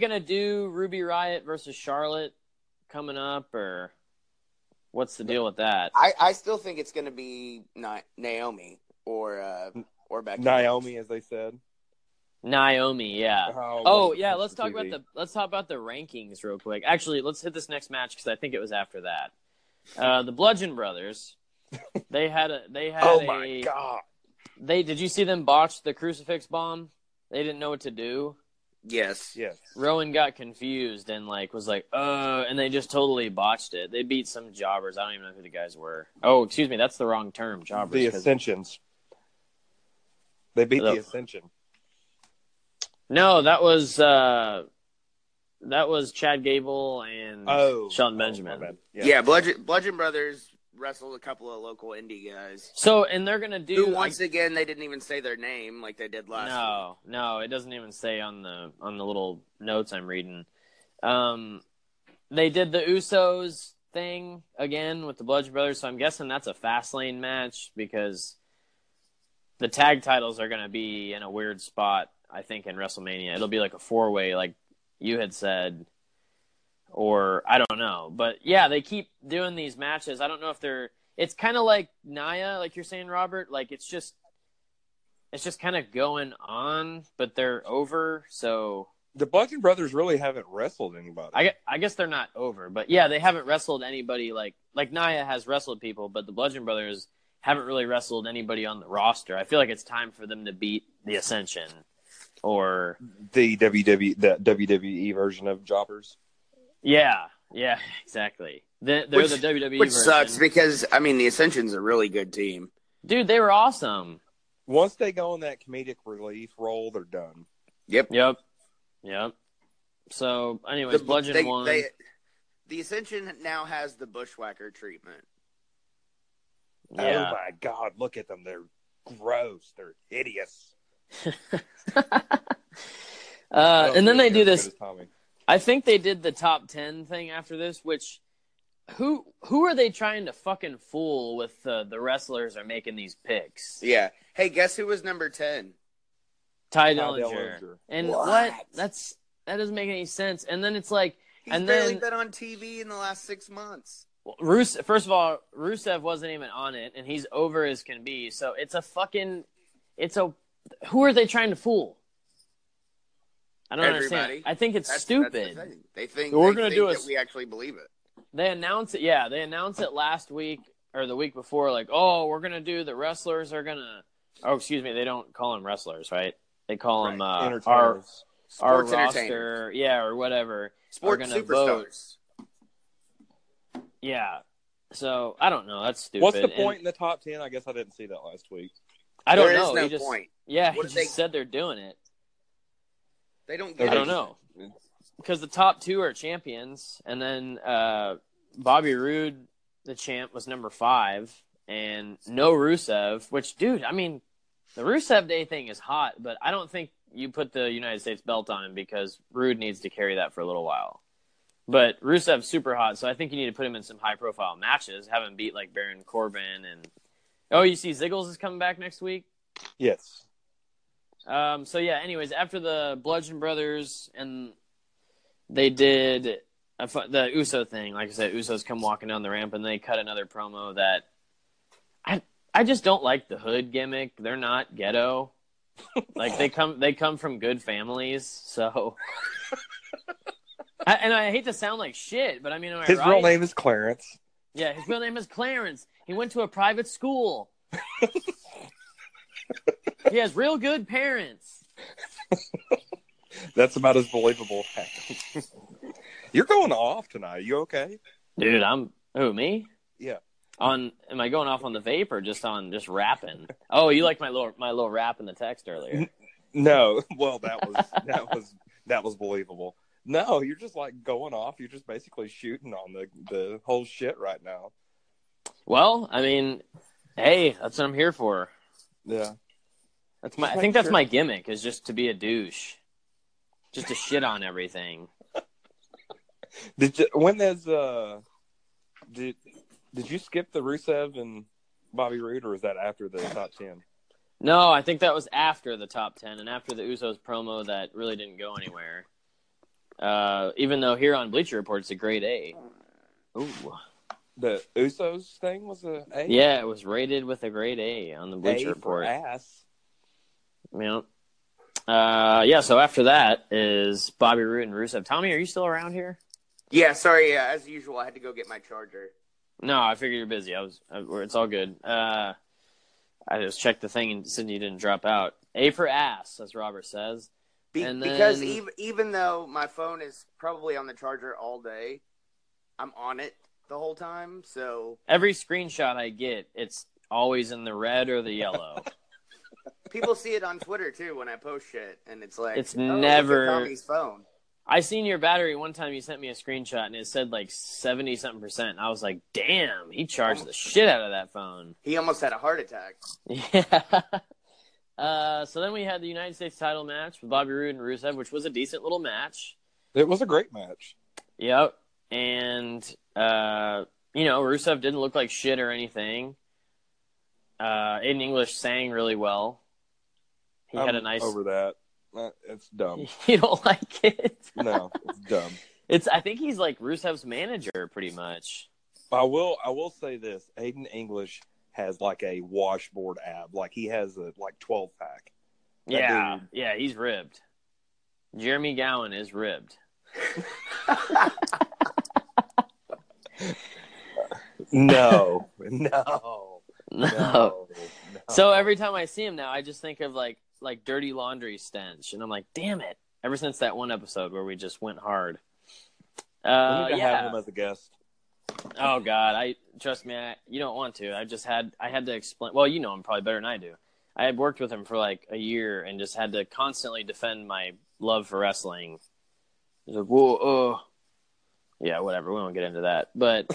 Gonna do Ruby Riott versus Charlotte coming up, or what's the deal with that? I, I still think it's going to be Na- Naomi or uh, or Becky. Naomi, as they said. Naomi, yeah. Oh, Oh yeah, let's the talk about the let's talk about the rankings real quick. Actually, let's hit this next match because I think it was after that. Uh, the Bludgeon Brothers, they had a they had Oh a my god! they did you see them botch the crucifix bomb? They didn't know what to do. Yes. Yes. Rowan got confused and like was like, uh, and they just totally botched it. They beat some jobbers. I don't even know who the guys were. Oh, excuse me, that's the wrong term, jobbers. The Ascensions. They beat The- the Ascension. no, that was uh, that was Chad Gable and Oh, Sean oh, Benjamin. my bad. Yeah. Bludgeon, Bludgeon Brothers wrestled a couple of local indie guys. so, and they're gonna do Who like- once again they didn't even say their name like they did last. no, no, it doesn't even say on the on the little notes I'm reading. Um, they did the Usos thing again with the Bludgeon Brothers, so I'm guessing that's a fast lane match because the tag titles are going to be in a weird spot. I think in WrestleMania, it'll be like a four way, like you had said, or I don't know, but yeah, they keep doing these matches. I don't know if they're. It's kind of like Nia, like you're saying, Robert. Like it's just it's just kind of going on, but they're over. So The Bludgeon Brothers really haven't wrestled anybody. I, I guess they're not over, but yeah, they haven't wrestled anybody like like Nia has wrestled people, but the Bludgeon Brothers haven't really wrestled anybody on the roster. I feel like it's time for them to beat the Ascension, or the WWE the WWE version of Jobbers. Yeah, yeah, exactly. They, they're Which- the WWE Which version. sucks because I mean the Ascension's a really good team. dude. They were awesome. Once they go on that comedic relief role, they're done. Yep. Yep, yep. So, anyways, The- Bludgeon they- won. they- the Ascension now has the Bushwhacker treatment. yeah. Oh my god, look at them. They're gross. They're hideous. Uh, and then they do they're this. Good as Tommy. I think they did the top ten thing after this, which who who are they trying to fucking fool with uh, the wrestlers are making these picks? Yeah. Hey, guess who was number ten? Tye Tye Dillinger. Dillinger. And What? what? That's that doesn't make any sense. And then it's like He's And barely then- been on TV in the last six months. well, Rus- first of all, Rusev wasn't even on it, and he's over as can be. So it's a fucking, it's a, who are they trying to fool? I don't understand. I think it's That's, stupid. That's the. They think We're they gonna think do that a- we actually believe it. They announce it. Yeah, they announced it last week or the week before. Like, oh, we're gonna do the wrestlers are gonna. Oh, excuse me. They don't call them wrestlers, right? They call them uh, our Entertainers. our Sports roster, entertainers. yeah, or whatever. Sports gonna vote. superstars. Yeah. So I don't know. That's stupid. What's the And point in the top ten? I guess I didn't see that last week. I don't There is know. no He just, point. Yeah, he just they- said they're doing it. They don't I get I don't know because the top two are champions, and then uh, Bobby Roode, the champ, was number five, and no Rusev. Which, dude, I mean, the Rusev Day thing is hot, but I don't think you put the United States belt on him because Roode needs to carry that for a little while. But Rusev's super hot, so I think you need to put him in some high profile matches. Have him beat like Baron Corbin and oh, you see Ziggles is coming back next week. Yes. Um, so yeah. Anyways, after the Bludgeon Brothers and they did a, the Uso thing, like I said, Usos come walking down the ramp and they cut another promo that I I just don't like the hood gimmick. They're not ghetto. like they come they come from good families, so. I, and I hate to sound like shit, but I mean, I His right? real name is Clarence. Yeah, his real name is Clarence. He went to a private school. he has real good parents. That's about as believable. You're going off tonight. You okay? Dude, I'm who me? Yeah. On am I going off on the vape or just on just rapping? Oh, you like my little my little rap in the text earlier. No. Well, that was that was that was believable. No, you're just like going off. You're just basically shooting on the the whole shit right now. Well, I mean, hey, that's what I'm here for. Yeah. That's my I think make that's my gimmick is just to be a douche. Just to shit on everything. Did you, when there's uh did did you skip the Rusev and Bobby Roode or was that after the top ten? No, I think that was after the top ten and after the Usos promo that really didn't go anywhere. Uh, even though here on Bleacher Report it's a grade A. Ooh. The Usos thing was a A. Yeah, it was rated with a grade A on the A Bleacher for Report. ass. Yeah. Uh, yeah. So after that is Bobby Roode and Rusev. Tommy, are you still around here? Yeah, sorry. Yeah, as usual, I had to go get my charger. No, I figured you're busy. I was. I, it's all good. Uh, I just checked the thing and said you didn't drop out. A for ass, as Robert says. Be- And because even even though my phone is probably on the charger all day, I'm on it the whole time. So Every screenshot I get, it's always in the red or the yellow. people see it on Twitter too when I post shit, and it's like It's oh, look at never- Tommy's phone. I seen your battery one time. You sent me a screenshot and it said like seventy something percent. I was like, damn, he charged the shit out of that phone. He almost had a heart attack. Yeah. Uh, so then we had the United States title match with Bobby Roode and Rusev, which was a decent little match. It was a great match. Yep. And, uh, you know, Rusev didn't look like shit or anything. Uh, Aiden English sang really well. He had I'm a nice. over that. It's dumb. you don't like it? No, it's dumb. It's. I think he's like Rusev's manager, pretty much. I will. I will say this: Aiden English has like a washboard ab. Like he has a like twelve pack. That yeah, dude- yeah, he's ribbed. Jeremy Gowan is ribbed. No, no, No. no. So every time I see him now, I just think of like like dirty laundry stench, and I'm like, damn it! Ever since that one episode where we just went hard. we Uh, need to yeah. have him as a guest. Oh God, I trust me. I, you don't want to. I just had I had to explain. Well, you know him probably better than I do. I had worked with him for like a year and just had to constantly defend my love for wrestling. He's like, whoa, uh. yeah, whatever. We won't get into that, but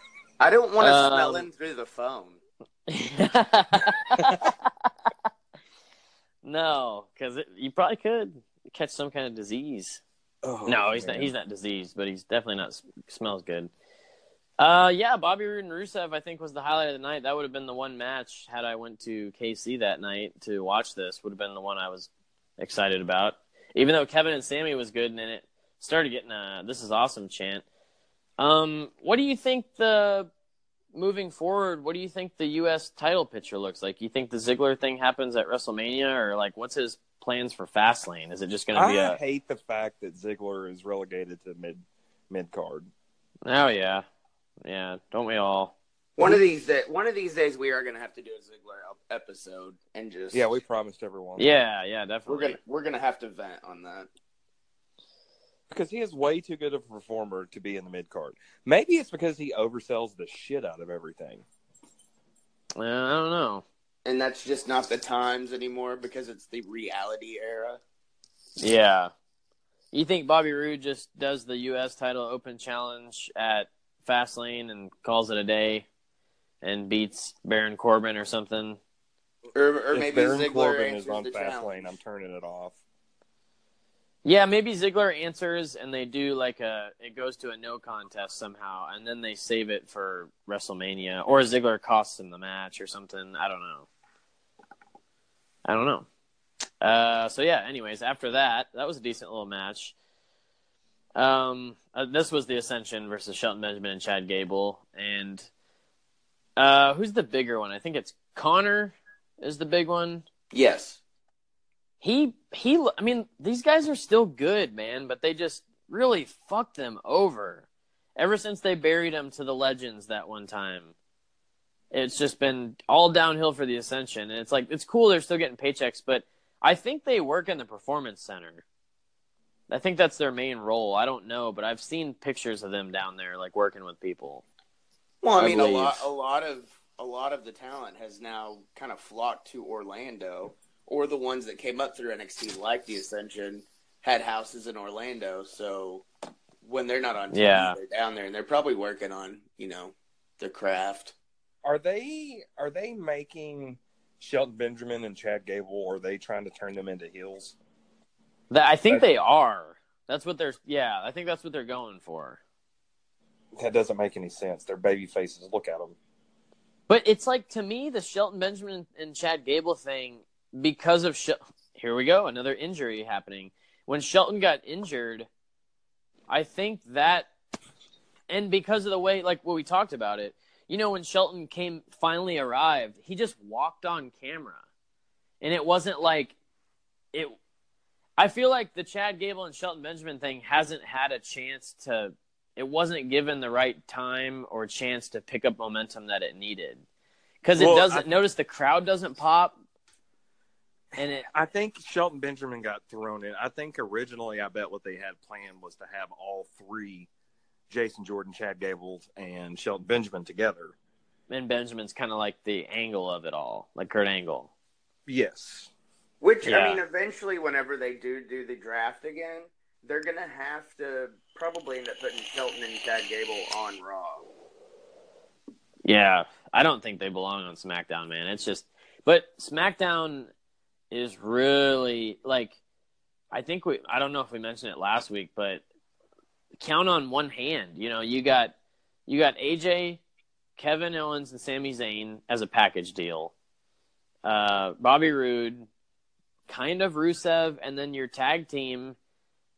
I don't want to Um, smell him through the phone. no, because you probably could catch some kind of disease. Oh, no, he's not. He's not diseased, but he's definitely not. Smells good. Uh, yeah, Bobby Roode and Rusev, I think, was the highlight of the night. That would have been the one match had I went to KC that night to watch this. Would have been the one I was excited about. Even though Kevin and Sami was good, and then it started getting a "This is awesome" chant. Um, what do you think the moving forward? What do you think the U.S. title picture looks like? You think the Ziggler thing happens at WrestleMania, or like what's his plans for Fastlane? Is it just going to be I a? hate the fact that Ziggler is relegated to mid mid card. Oh yeah, yeah. Don't we all? One of these da- one of these days we are gonna have to do a Ziggler episode and just Yeah, we promised everyone. Yeah, yeah, definitely. we're gonna we're gonna have to vent on that. Because he is way too good of a performer to be in the mid card. Maybe it's because he oversells the shit out of everything. Uh, I don't know. And that's just not the times anymore because it's the reality era. Yeah. You think Bobby Roode just does the U.S. title open challenge at Fastlane and calls it a day and beats Baron Corbin or something? Or, or if maybe Baron Ziggler Corbin is on the fast challenge. lane, I'm turning it off. Yeah, maybe Ziggler answers and they do like a it goes to a no contest somehow and then they save it for WrestleMania or Ziggler costs him the match or something. I don't know. I don't know. Uh, so yeah. Anyways, after that, that was a decent little match. Um, uh, this was the Ascension versus Shelton Benjamin and Chad Gable, and uh, who's the bigger one? I think it's Connor is the big one. Yes. He he. I mean, these guys are still good, man, but they just really fucked them over. Ever since they buried him to the legends that one time, it's just been all downhill for the Ascension. And it's like it's cool they're still getting paychecks, but I think they work in the performance center. I think that's their main role. I don't know, but I've seen pictures of them down there, like working with people. Well, I I mean, a lot, a lot of, a lot of the talent has now kind of flocked to Orlando, or the ones that came up through NXT, like the Ascension, had houses in Orlando. So when they're not on TV, Yeah. they're down there, and they're probably working on, you know, their craft. Are they are they making Shelton Benjamin and Chad Gable, or are they trying to turn them into heels? That I think But- they are. That's what they're. Yeah, I think that's what they're going for. That doesn't make any sense. They're baby faces. Look at them. But it's like to me the Shelton Benjamin and Chad Gable thing because of here we go another injury happening. When Shelton got injured, I think that and because of the way like what we talked about it, you know when Shelton came finally arrived, he just walked on camera. And it wasn't like it I feel like the Chad Gable and Shelton Benjamin thing hasn't had a chance to it wasn't given the right time or chance to pick up momentum that it needed. Because it Well, doesn't I- notice the crowd doesn't pop. And it I think Shelton Benjamin got thrown in. I think originally, I bet what they had planned was to have all three, Jason Jordan, Chad Gables, and Shelton Benjamin together. and Benjamin's kind of like the angle of it all, like Kurt Angle. Yes. Which Yeah. I mean, eventually, whenever they do do the draft again, they're gonna have to probably end up putting Shelton and Chad Gable on Raw. Yeah, I don't think they belong on SmackDown, man. It's just, but SmackDown is really like, I think we, I don't know if we mentioned it last week, but count on one hand. You know, you got, you got AJ, Kevin Owens, and Sami Zayn as a package deal. Uh, Bobby Roode, kind of Rusev, and then your tag team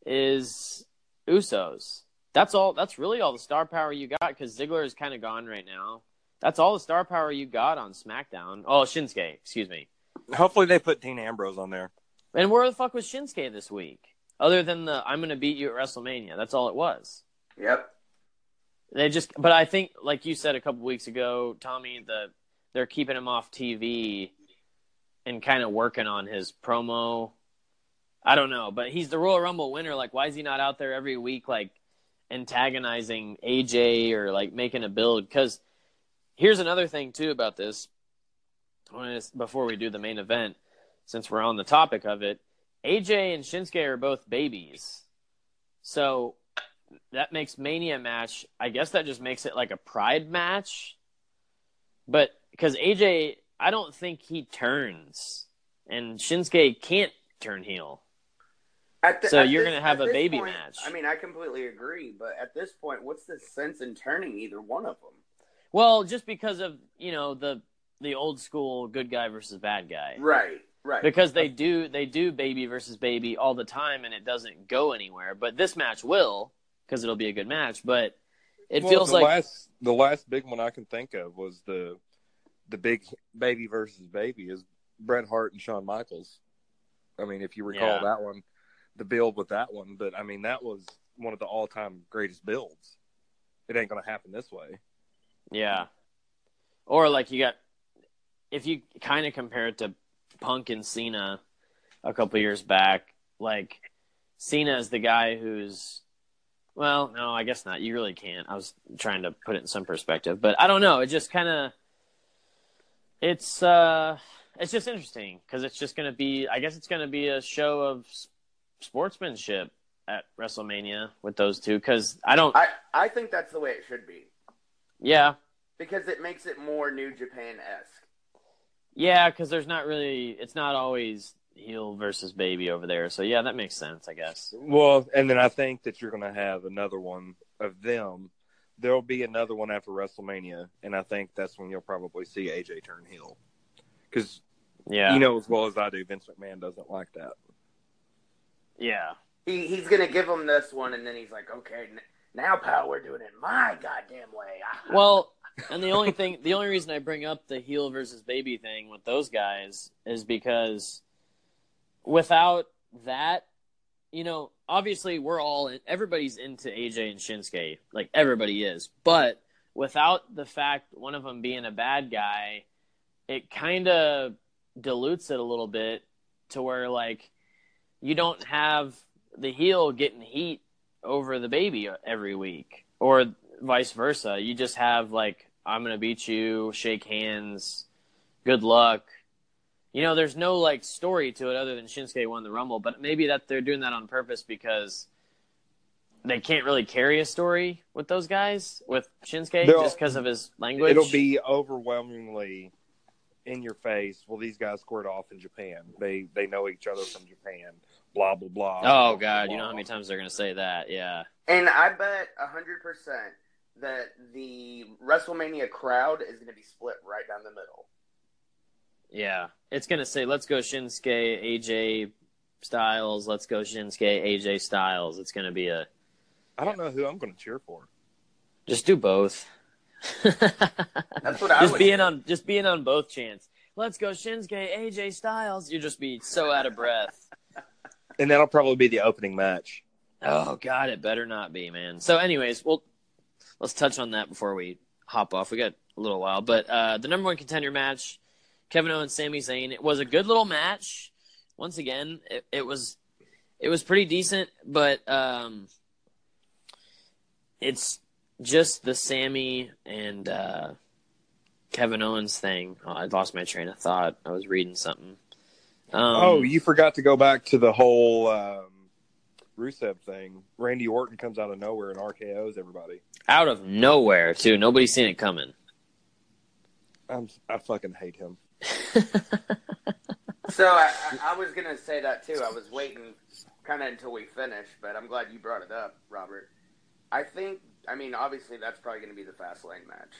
is Usos. That's all. That's really all the star power you got because Ziggler is kind of gone right now. That's all the star power you got on SmackDown. Oh, Shinsuke, excuse me. Hopefully, they put Dean Ambrose on there. And where the fuck was Shinsuke this week? Other than the I'm going to beat you at WrestleMania. That's all it was. Yep. They just, but I think, like you said a couple weeks ago, Tommy, the they're keeping him off TV and kind of working on his promo. I don't know, but he's the Royal Rumble winner. Like, why is he not out there every week, like antagonizing AJ or like making a build? Because here's another thing too about this. Before we do the main event, since we're on the topic of it, AJ and Shinsuke are both babies, so that makes Mania match. I guess that just makes it like a Pride match, but because AJ, I don't think he turns, and Shinsuke can't turn heel. At the- So you're gonna have a baby point, match. I mean, I completely agree, but at this point, what's the sense in turning either one of them? Well, just because of you know the the old school good guy versus bad guy, Right. Right. because they do they do baby versus baby all the time, and it doesn't go anywhere. But this match will because it'll be a good match. But it Well, feels the like last the last big one I can think of was the the big baby versus baby is Bret Hart and Shawn Michaels I mean, if you recall Yeah. that one, the build with that one, but I mean, that was one of the all-time greatest builds. It ain't gonna happen this way. Yeah. Or like you got, if you kind of compare it to Punk and Cena a couple years back, like Cena is the guy who's, well, no, I guess not. You really can't. I was trying to put it in some perspective, but I don't know. It just kind of, it's, uh, it's just interesting because it's just going to be, I guess it's going to be a show of sportsmanship at WrestleMania with those two because I don't, I I think that's the way it should be yeah, because it makes it more New Japan esque. Yeah, because there's not really, it's not always heel versus baby over there. So yeah, that makes sense, I guess. Well, and then I think that you're gonna have another one of them. There'll be another one after WrestleMania, and I think that's when you'll probably see AJ turn heel. Because Yeah, you know as well as I do, Vince McMahon doesn't like that. yeah, He he's gonna give him this one, and then he's like, okay, n- now pal, we're doing it my goddamn way. Ah. Well, and the only thing, the only reason I bring up the heel versus baby thing with those guys is because without that, you know, obviously we're all in, everybody's into AJ and Shinsuke, like everybody is, but without the fact one of them being a bad guy, it kind of dilutes it a little bit to where like you don't have the heel getting heat over the baby every week or vice versa. You just have like I'm gonna beat you, shake hands, good luck. You know, there's no like story to it other than Shinsuke won the Rumble, but maybe that they're doing that on purpose because they can't really carry a story with those guys with Shinsuke They'll- just because of his language. It'll be overwhelmingly in your face. Well, these guys squared off in Japan. They they know each other from Japan. Blah blah blah. Oh blah, god, blah, you know how many times they're gonna say that? Yeah. And I bet hundred percent that the WrestleMania crowd is gonna be split right down the middle. Yeah, it's gonna say, "Let's go Shinsuke AJ Styles. Let's go Shinsuke AJ Styles." It's gonna be a I don't know who I'm going to cheer for. just do both. That's what I just would being do. on just being on both chants. Let's go Shinsuke AJ Styles. You'll just be so out of breath. And that'll probably be the opening match. Oh God, it better not be, man. So, anyways, well, let's touch on that before we hop off. We got a little while, but uh, the number one contender match, Kevin Owens, Sami Zayn. It was a good little match. Once again, it, it was it was pretty decent, but um, it's just the Sami and uh, Kevin Owens thing. Oh, I lost my train of thought. I was reading something. Um, oh, you forgot to go back to the whole um, Rusev thing. Randy Orton comes out of nowhere and RKO's everybody. out of nowhere too. Nobody's seen it coming. I'm, I fucking hate him. So I, I, I was gonna say that too. I was waiting kind of until we finished, but I'm glad you brought it up, Robert. I think, I mean, obviously that's probably gonna be the fast lane match.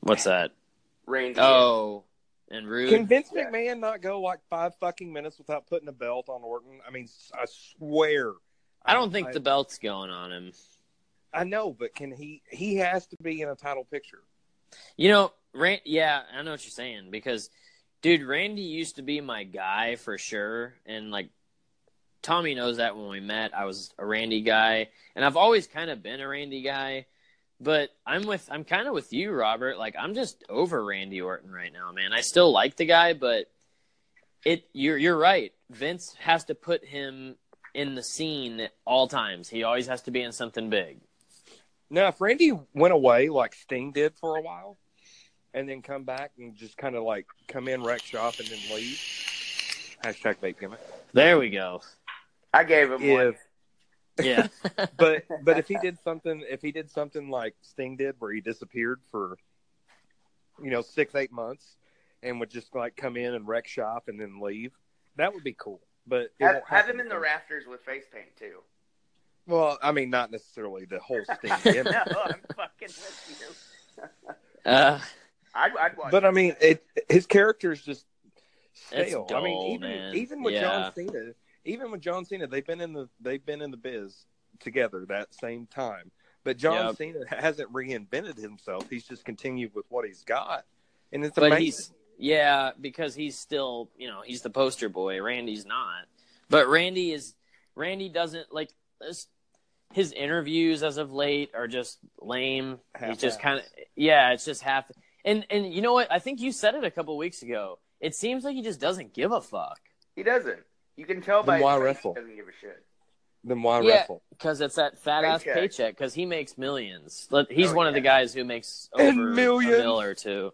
What's that? Randy. Oh, and Roode. Can Vince Yeah. McMahon not go like five fucking minutes without putting a belt on Orton? I mean, I swear. I don't think I, the belt's going on him. I know, but can he? He has to be in a title picture. You know, Rand. Yeah, I know what you're saying because, dude, Randy used to be my guy for sure, and like Tommy knows that when we met, I was a Randy guy, and I've always kind of been a Randy guy. But I'm with I'm kind of with you, Robert. Like I'm just over Randy Orton right now, man. I still like the guy, but it you're you're right. Vince has to put him in the scene at all times. He always has to be in something big. Now, if Randy went away like Sting did for a while, and then come back and just kind of like come in, wreck shop, and then leave. Hashtag vape gimmick. There we go. I gave him one. If Yeah. but but if he did something, if he did something like Sting did, where he disappeared for you know six eight months, and would just like come in and wreck shop and then leave, that would be cool. But Have, have him in the rafters with face paint too. Well, I mean, not necessarily the whole Sting no. I'm fucking with you. uh, I'd, I'd watch. But I mean, it his character is just It's stale. I mean, even man. even with Yeah. John Cena, even with John Cena, they've been in the they've been in the biz together that same time. But John Yep. Cena hasn't reinvented himself. He's just continued with what he's got, and it's but amazing. he's Yeah, because he's still, you know, he's the poster boy. Randy's not. But Randy is Randy doesn't like this, his interviews as of late are just lame. he's just kind of yeah, it's just half. And and you know what? I think you said it a couple weeks ago. It seems like he just doesn't give a fuck. He doesn't. You can tell by Then why his wrestle? He doesn't give a shit. Then why Yeah. wrestle? Because it's that fat ass Paycheck. paycheck. Because he makes millions. He's Oh, one of the guys who makes over And millions. a mill or two.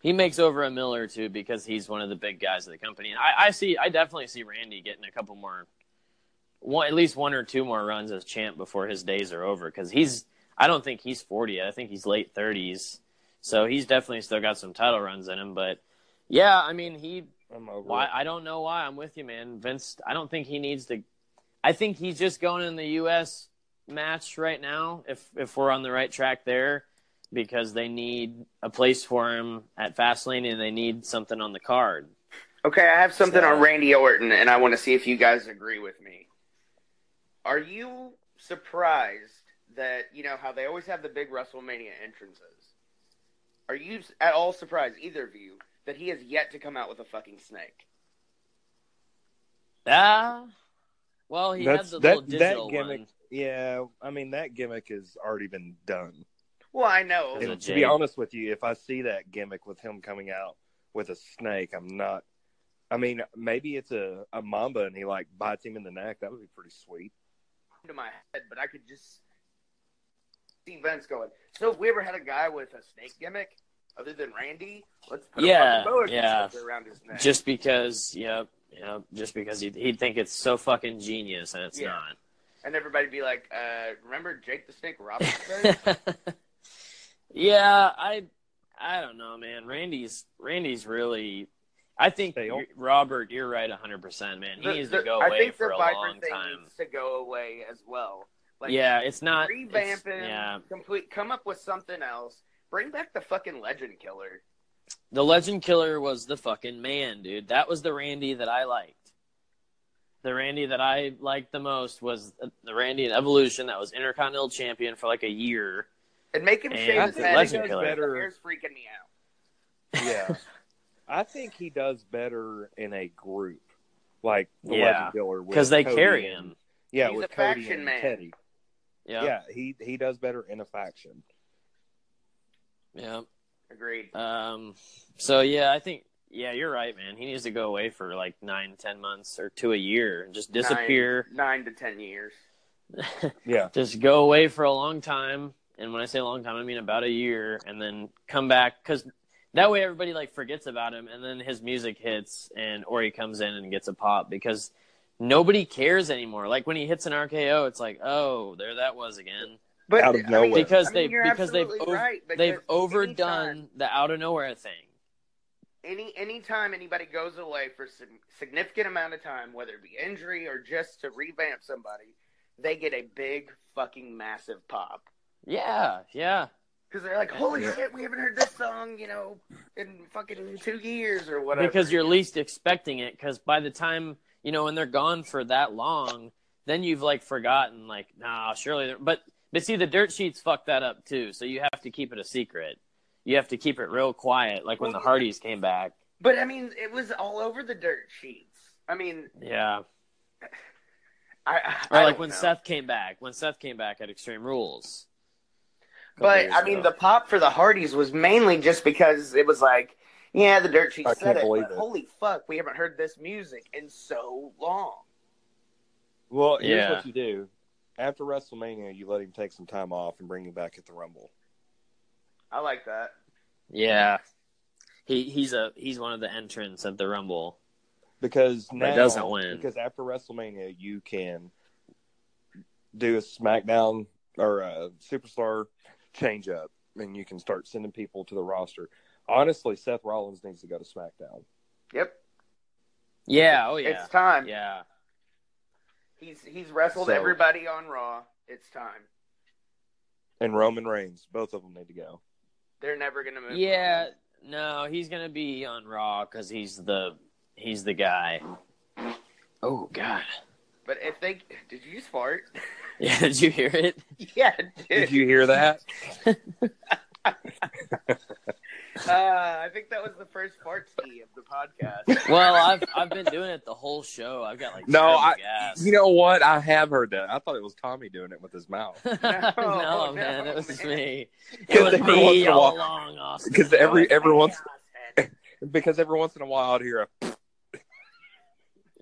He makes over a mill or two because he's one of the big guys of the company. And I, I see. I definitely see Randy getting a couple more, one at least one or two more runs as champ before his days are over. Because he's. I don't think he's forty. yet. I think he's late thirties. So he's definitely still got some title runs in him. But yeah, I mean he I'm over why it. I don't know why I'm with you, man. Vince, I don't think he needs to. I think he's just going in the U.S. match right now. If if we're on the right track there, because they need a place for him at Fastlane and they need something on the card. Okay, I have something So- on Randy Orton, and I want to see if you guys agree with me. Are you surprised that you know how they always have the big WrestleMania entrances? Are you at all surprised, either of you, that he has yet to come out with a fucking snake? Ah, well, he That's had the little that that digital gimmick. one. Yeah, I mean that gimmick has already been done. Well, I know. And to be honest with you, if I see that gimmick with him coming out with a snake, I'm not. I mean, maybe it's a, a mamba and he like bites him in the neck. That would be pretty sweet. to my head, but I could just see Vince going. So, if we ever had a guy with a snake gimmick other than Randy, let's put Yeah, a fucking boa yeah. around his neck. Just because, yep, yep, just because he'd, he'd think it's so fucking genius and it's Yeah. not. and everybody be like, uh, "Remember Jake the Snake Roberts?" yeah, I I don't know, man. Randy's Randy's really I think you're- Robert, you're right 100%, man. He The- needs the- to go I away think for the a Viper long thing time. needs to go away as well. Like, yeah, it's not revamp it's- Yeah. Complete. Come up with something else. Bring back the fucking Legend Killer. The Legend Killer was the fucking man, dude. That was the Randy that I liked. The Randy that I liked the most was the Randy in Evolution that was Intercontinental Champion for like a year. And make him And shave his head. Legend Killer- his Better- hair's freaking me out. Yeah, I think he does better in a group like the Yeah, Legend Killer Because they Cody carry and- him. Yeah, He's with a Cody faction and man. Teddy. Yeah. Yeah, he he does better in a faction. Yeah. Agreed. Um. So yeah, I think yeah, you're right, man. He needs to go away for like nine, ten months or to a year and just disappear. Nine, nine to ten years. Yeah, just go away for a long time. And when I say a long time, I mean about a year, and then come back because that way everybody like forgets about him, and then his music hits, and or he comes in and gets a pop because nobody cares anymore. Like when he hits an RKO, it's like, oh, there that was again. But Out of I mean, nowhere. Because I mean, they you're because they've right, because they've overdone anytime- the out of nowhere thing. any anytime anybody goes away for some significant amount of time, whether it be injury or just to revamp somebody, they get a big fucking massive pop Yeah, yeah. because they're like, "Holy shit, we haven't heard this song, you know, in fucking two years or whatever." because you're least expecting it because by the time you know when they're gone for that long then you've like forgotten like nah surely they're... but but see the dirt sheets fucked that up too so you have to keep it a secret you have to keep it real quiet like when the hardys came back But I mean, it was all over the dirt sheets. I mean, yeah I, I or like don't when know. seth came back when seth came back at extreme rules But years I mean, the pop for the Hardys was mainly just because it was like, yeah, the dirt sheets I said can't it, believe but it. holy fuck, we haven't heard this music in so long. Well, here's Yeah. what you do. After WrestleMania, you let him take some time off and bring him back at the Rumble. I like that. yeah he he's a he's one of the entrants at the rumble Because But now, doesn't win. Because after WrestleMania, you can do a SmackDown or a Superstar change up, and you can start sending people to the roster. Honestly, Seth Rollins needs to go to SmackDown. Yep, yeah oh yeah it's time. yeah He's he's wrestled So- everybody on Raw. It's time. And Roman Reigns, both of them need to go. They're never gonna move. Yeah, no, he's gonna be on Raw because he's the he's the guy. Oh God! But if they did you just fart? Yeah, did you hear it? yeah, dude. Did you hear that? I think that was the first fart ski of the podcast. Well, I've I've been doing it the whole show. I've got like No, I. gas. You know what? I have heard that. I thought it was Tommy doing it with his mouth. no, no, man, it was man. me. It Because was every once me in a all while- along, Austin. Because every every once Chaos, because every once in a while I'd hear a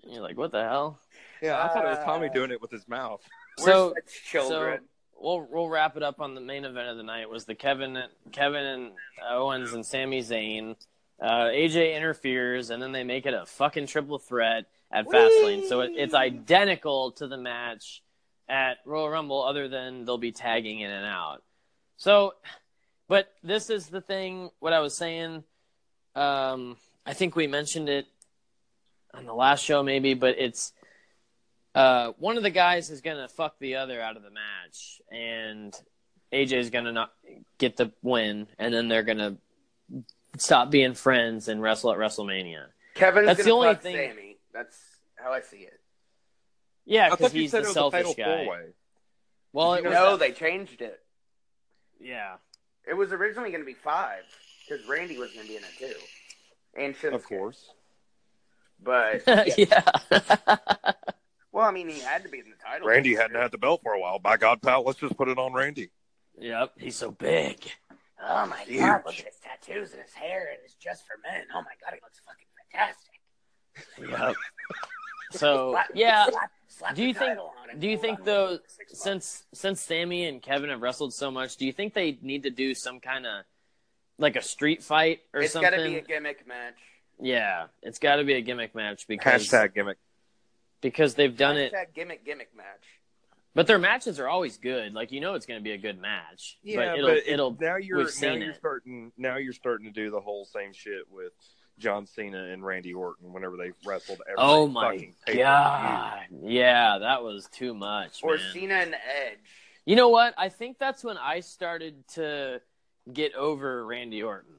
You're like, what the hell? yeah. I thought it was Tommy Uh, doing it with his mouth. We're So, children. so we'll we'll wrap it up on the main event of the night. Was the Kevin Kevin and Owens and Sami Zayn. Uh, AJ interferes, and then they make it a fucking triple threat at Fastlane. So it, it's identical to the match at Royal Rumble, other than they'll be tagging in and out. So, but this is the thing. What I was saying. Um, I think we mentioned it on the last show, maybe, but it's uh, one of the guys is gonna fuck the other out of the match, and AJ is gonna not get the win, and then they're gonna stop being friends and wrestle at WrestleMania. Kevin's That's gonna the only fuck thing- Sami. That's how I see it. Yeah, because he's said the it was a selfish guy. four way. Well, it You was No, they changed it. yeah. It was originally going to be five because Randy was going to be in it too, and Shinsuke. Of course. But yeah. well, I mean, he had to be in the title. Randy hadn't had the belt for a while. By God, pal, let's just put it on Randy. yep. He's so big. Oh my Huge. god! Look at his tattoos and his hair, and it's just for men. Oh my god, he looks fucking fantastic. Yep. So Slap- yeah. slap- slap Do you think? title on him. Do you think though, wait six months. since since Sami and Kevin have wrestled so much, do you think they need to do some kind of like a street fight or it's something? It's got to be a gimmick match? Yeah, it's got to be a gimmick match because Hashtag gimmick. Because they've done it. Hashtag gimmick gimmick match. But their matches are always good. Like you know, it's going to be a good match. Yeah, but it'll it- it'll. now you're we've now you're it. starting now you're starting to do the whole same shit with John Cena and Randy Orton whenever they wrestled every Oh my fucking god! Yeah, that was too much, Or man. Cena and Edge. You know what? I think that's when I started to get over Randy Orton.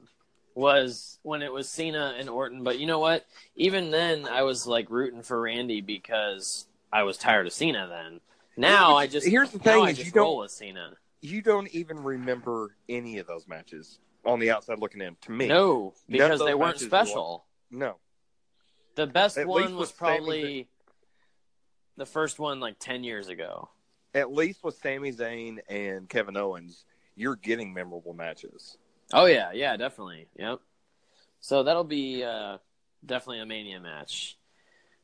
Was when it was Cena and Orton. But you know what? Even then, I was like rooting for Randy because I was tired of Cena. Then now I just Here's the thing is you don't with Cena. you don't even remember any of those matches on the outside looking in. To me, No, because they weren't special. no. The best At one was probably the first one like ten years ago. At least with Sami Zayn and Kevin Owens, you're getting memorable matches. Oh yeah, yeah, definitely. Yep. So that'll be uh, definitely a mania match.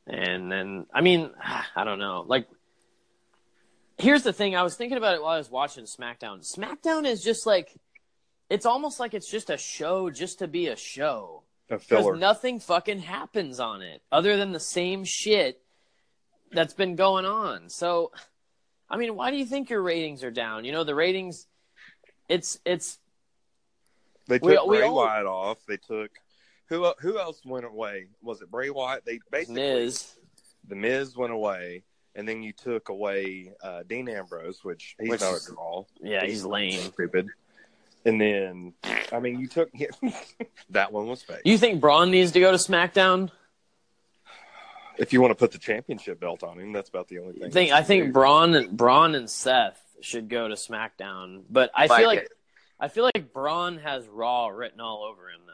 And then I mean, I don't know. Like here's the thing, I was thinking about it while I was watching SmackDown. SmackDown is just like it's almost like it's just a show just to be a show. A Because filler. nothing fucking happens on it other than the same shit that's been going on. So, I mean, why do you think your ratings are down? You know, the ratings, it's it's They took We- we Bray all- Wyatt off. They took who who else went away? Was it Bray Wyatt? They basically Miz. the Miz went away, and then you took away uh, Dean Ambrose, which he's Which not is- a draw. Yeah, he's lame. stupid. And then, I mean, you took that one was fake. You think Braun needs to go to SmackDown? if you want to put the championship belt on him, that's about the only thing. I think I think Braun Braun and Seth should go to SmackDown, but I Like feel like it. I feel like Braun has Raw written all over him though.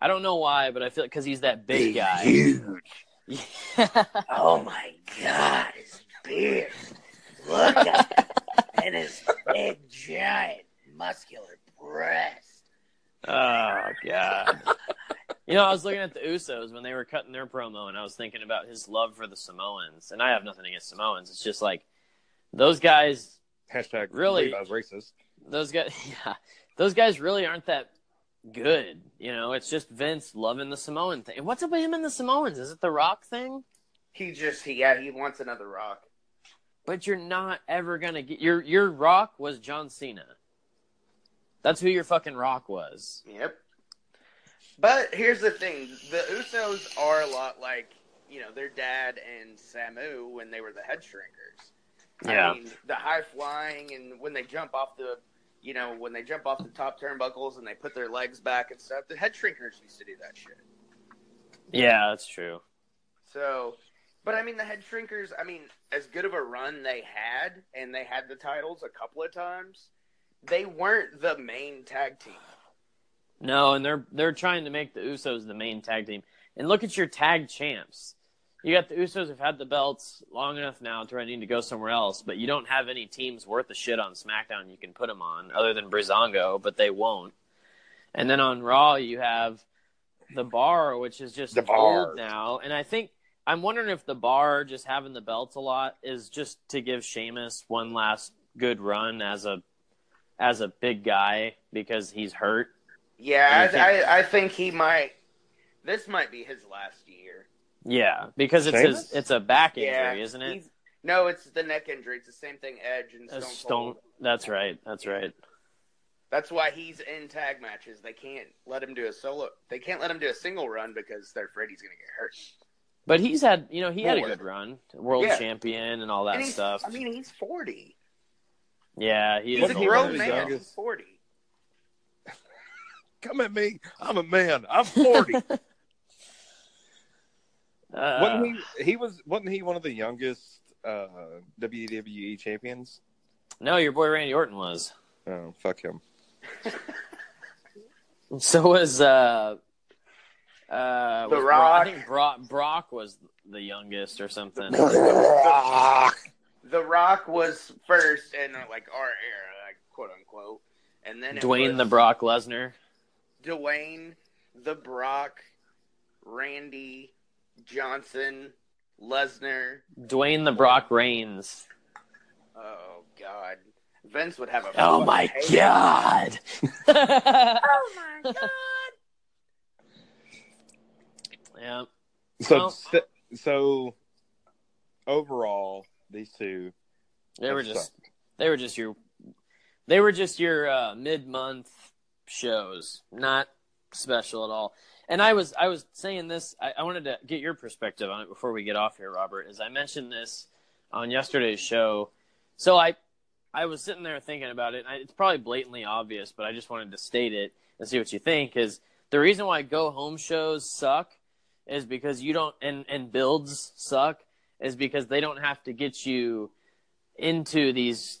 I don't know why, but I feel because he's that big guy. Huge. Oh my god, his beard. Look at it. And his big, giant, muscular breast. Oh god. You know, I was looking at the Usos when they were cutting their promo, and I was thinking about his love for the Samoans. And I have nothing against Samoans. It's just like those guys. Hashtag Really? Levi's racist. Those guys. Yeah, those guys really aren't that good. You know, it's just Vince loving the Samoan thing. What's up with him and the Samoans? Is it the Rock thing? He just, he, yeah, he wants another rock. But you're not ever gonna get your your Rock was John Cena. That's who your fucking Rock was. Yep. But here's the thing: the Usos are a lot like you know their dad and Samu when they were the head shrinkers. Yeah. I mean, the high flying and when they jump off the, you know, when they jump off the top turnbuckles and they put their legs back and stuff. The head shrinkers used to do that shit. Yeah, that's true. So, but I mean, the head shrinkers. I mean, as good of a run they had, and they had the titles a couple of times. They weren't the main tag team. No, and they're they're trying to make the Usos the main tag team. And look at your tag champs. You got the Usos have had the belts long enough now to need to go somewhere else, but you don't have any teams worth a shit on SmackDown you can put them on other than Breezango, but they won't. And then on Raw you have the Bar, which is just The Bar. old now, and I think I'm wondering if the Bar just having the belts a lot is just to give Sheamus one last good run as a as a big guy because he's hurt. Yeah, I, I, I think he might. This might be his last. Yeah, because it's Sheamus? his, it's a back injury, yeah, isn't it? he's- No, it's the neck injury. It's the same thing Edge and Stone, Stone. Cold. That's right. That's right. That's why he's in tag matches. They can't let him do a solo. They can't let him do a single run because they're afraid he's going to get hurt. But he's had, you know, he had a good run, world Yeah. champion and all that And stuff. I mean, he's forty. yeah, he He's is a Wasn't he old. one of grown the man. He's forty. Come at me. I'm a man. I'm 40. Uh, wasn't he? He was. Wasn't he one of the youngest uh, WWE champions? no, your boy Randy Orton was. Oh, fuck him. So was uh, uh, The was Rock. I think Brock, Brock was the youngest or something. The Rock was first in like our era, like quote unquote, and then Dwayne the Brock Lesnar. Dwayne, the Brock, Randy, Johnson, Lesnar. Dwayne the Brock Reigns. Oh God, Vince would have a. Oh my hate. god. Oh my God. yeah. So, Well- st- so overall, these two. They were just sucked. they were just your they were just your uh, mid month shows, not special at all. And I was I was saying this. I, I wanted to get your perspective on it before we get off here, Robert. As I mentioned this on yesterday's show, so I I was sitting there thinking about it. And I, it's probably blatantly obvious, but I just wanted to state it and see what you think. Is the reason why go home shows suck is because you don't and and builds suck is because they don't have to get you into these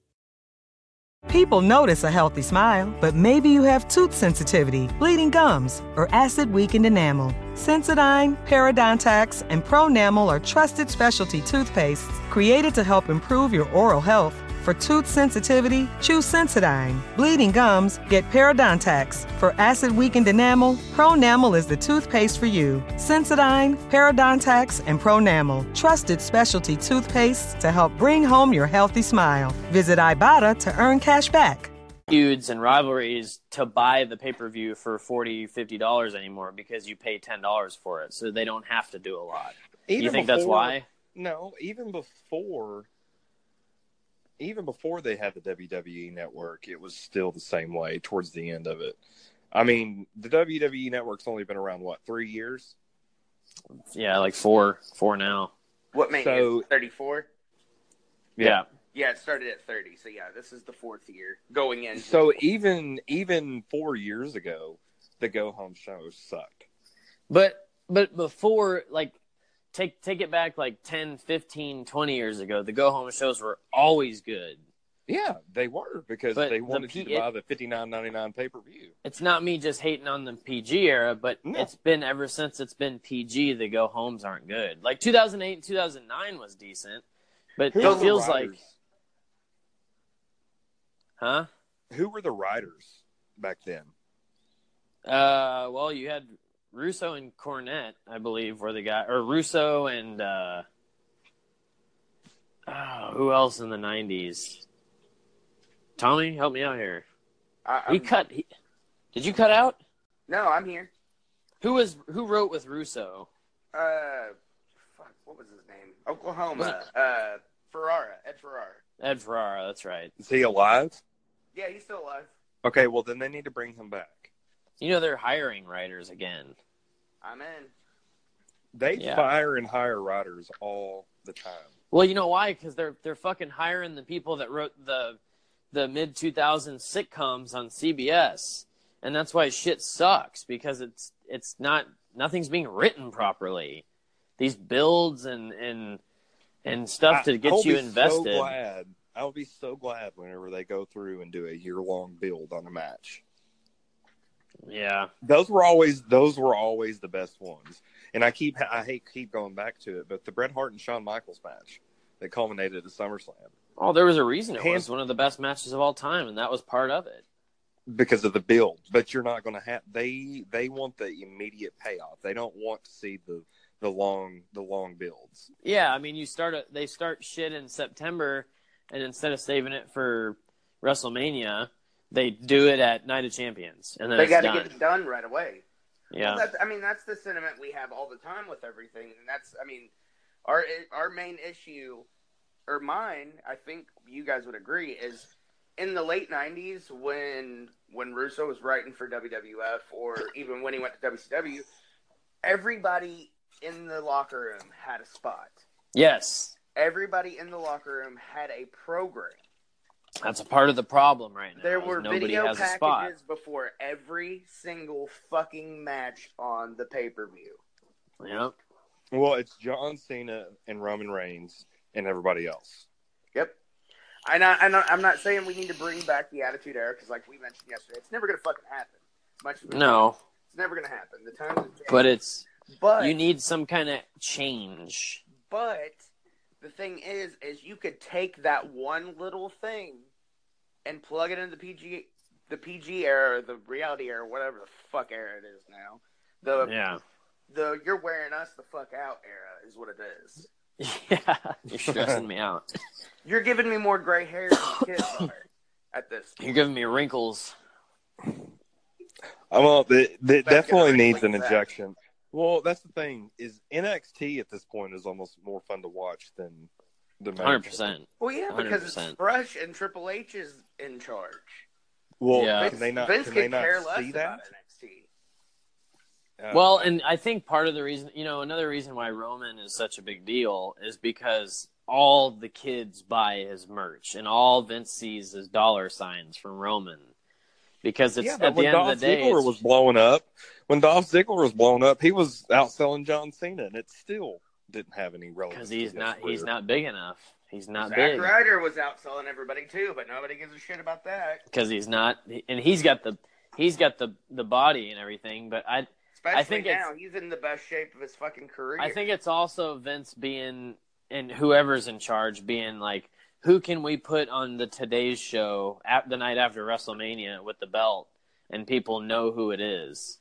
People notice a healthy smile, but maybe you have tooth sensitivity, bleeding gums, or acid weakened enamel. Sensodyne, Parodontax, and Pronamel are trusted specialty toothpastes created to help improve your oral health. For tooth sensitivity, choose Sensodyne. Bleeding gums, get Parodontax. For acid weakened enamel, Pronamel is the toothpaste for you. Sensodyne, Parodontax, and Pronamel, trusted specialty toothpastes to help bring home your healthy smile. Visit Ibotta to earn cash back. feuds and rivalries to buy the pay per view for 40 50 dollars anymore because you pay ten dollars for it, so they don't have to do a lot. Even you think that's why? No, even before, even before they had the WWE network, it was still the same way towards the end of it. I mean, the WWE network's only been around what three years. Yeah, like four four now. What made So- it thirty four? Yeah. Yeah, it started at thirty. So yeah, this is the fourth year going in. So even even four years ago, the go home shows sucked. But but before like take take it back like 10, 15, 20 years ago, the go home shows were always good. Yeah, they were because But they the wanted you to buy the fifty nine ninety nine pay per view. It's not me just hating on the PG era, but No. it's been ever since it's been PG. The go homes aren't good. Like 2008 and 2009 was decent, but Who it feels like, huh? Who were the writers back then? Uh, well, you had Russo and Cornette, I believe, were the guy, or Russo and uh, oh, who else in the '90s? Tommy, help me out here. I, He I'm- cut. He, did you cut out? No, I'm here. Who was who wrote with Russo? Uh, fuck, what was his name? Oklahoma. Uh, Ferrara. Ed Ferrara. Ed Ferrara. That's right. Is he alive? Yeah, he's still alive. Okay, well then they need to bring him back. You know they're hiring writers again. I'm in. They Yeah. fire and hire writers all the time. Well, you know why? Because they're they're fucking hiring the people that wrote the the mid 2000s sitcoms on CBS, and that's why shit sucks because it's it's not nothing's being written properly. These builds and and and stuff to I- get I'll you be invested. So glad. I'll be so glad whenever they go through and do a year long build on a match. Yeah, Those were always those were always the best ones. And I keep I hate keep going back to it, but the Bret Hart and Shawn Michaels match that culminated at SummerSlam oh, there was a reason it was one of the best matches of all time, and that was part of it. because of the build. But you're not going to have they they want the immediate payoff. They don't want to see the the long the long builds. Yeah, I mean, you start a, they start shit in September, and instead of saving it for WrestleMania, they do it at Night of Champions, and They got to get it done right away. Yeah, Well, I mean, that's the sentiment we have all the time with everything, and that's, I mean, our our main issue, or mine, I think you guys would agree, is in the late '90s when when Russo was writing for WWF, or even when he went to WCW, everybody in the locker room had a spot. yes, Everybody in the locker room had a program. That's a part of the problem right now. There is were nobody video has a spot. packages before every single fucking match on the pay per view. Yep. Well, it's John Cena and Roman Reigns and everybody else. Yep. And, I, and I- I'm not saying we need to bring back the Attitude Era because, like we mentioned yesterday, it's never going to fucking happen. Much No, want, it's never going to happen. The times have changed. but it's but you need some kind of change. but the thing is, is you could take that one little thing and plug it into the PG, the PG era, or the reality era, whatever the fuck era it is now. The Yeah. the you're wearing us the fuck out era is what it is. Yeah, you're stressing me out. You're giving me more gray hair than kids are at this. You're giving me wrinkles. Uh, Well, it, it That's definitely needs like an that. injection. Well, that's the thing is NXT at this point is almost more fun to watch than the main. Hundred percent. Well, yeah, because it's 100%. fresh and Triple H is in charge. Well, Yeah. can they not? Vince can they not care less see about that? NXT. Uh, Well, and I think part of the reason, you know, another reason why Roman is such a big deal is because all the kids buy his merch and all Vince sees is dollar signs from Roman. Because it's yeah, at the when end Dolph of the day, Ziggler was blowing up, when Dolph Ziggler was blowing up, he was outselling John Cena, and it still didn't have any relevance. because he's to his not he's not big enough. He's not Zack big Ryder was outselling everybody too, but nobody gives a shit about that. because he's not, and he's got the he's got the the body and everything. But I Especially think now, he's in the best shape of his fucking career. I think it's also Vince being and whoever's in charge being like, who can we put on the Today's Show at the night after WrestleMania with the belt, and people know who it is.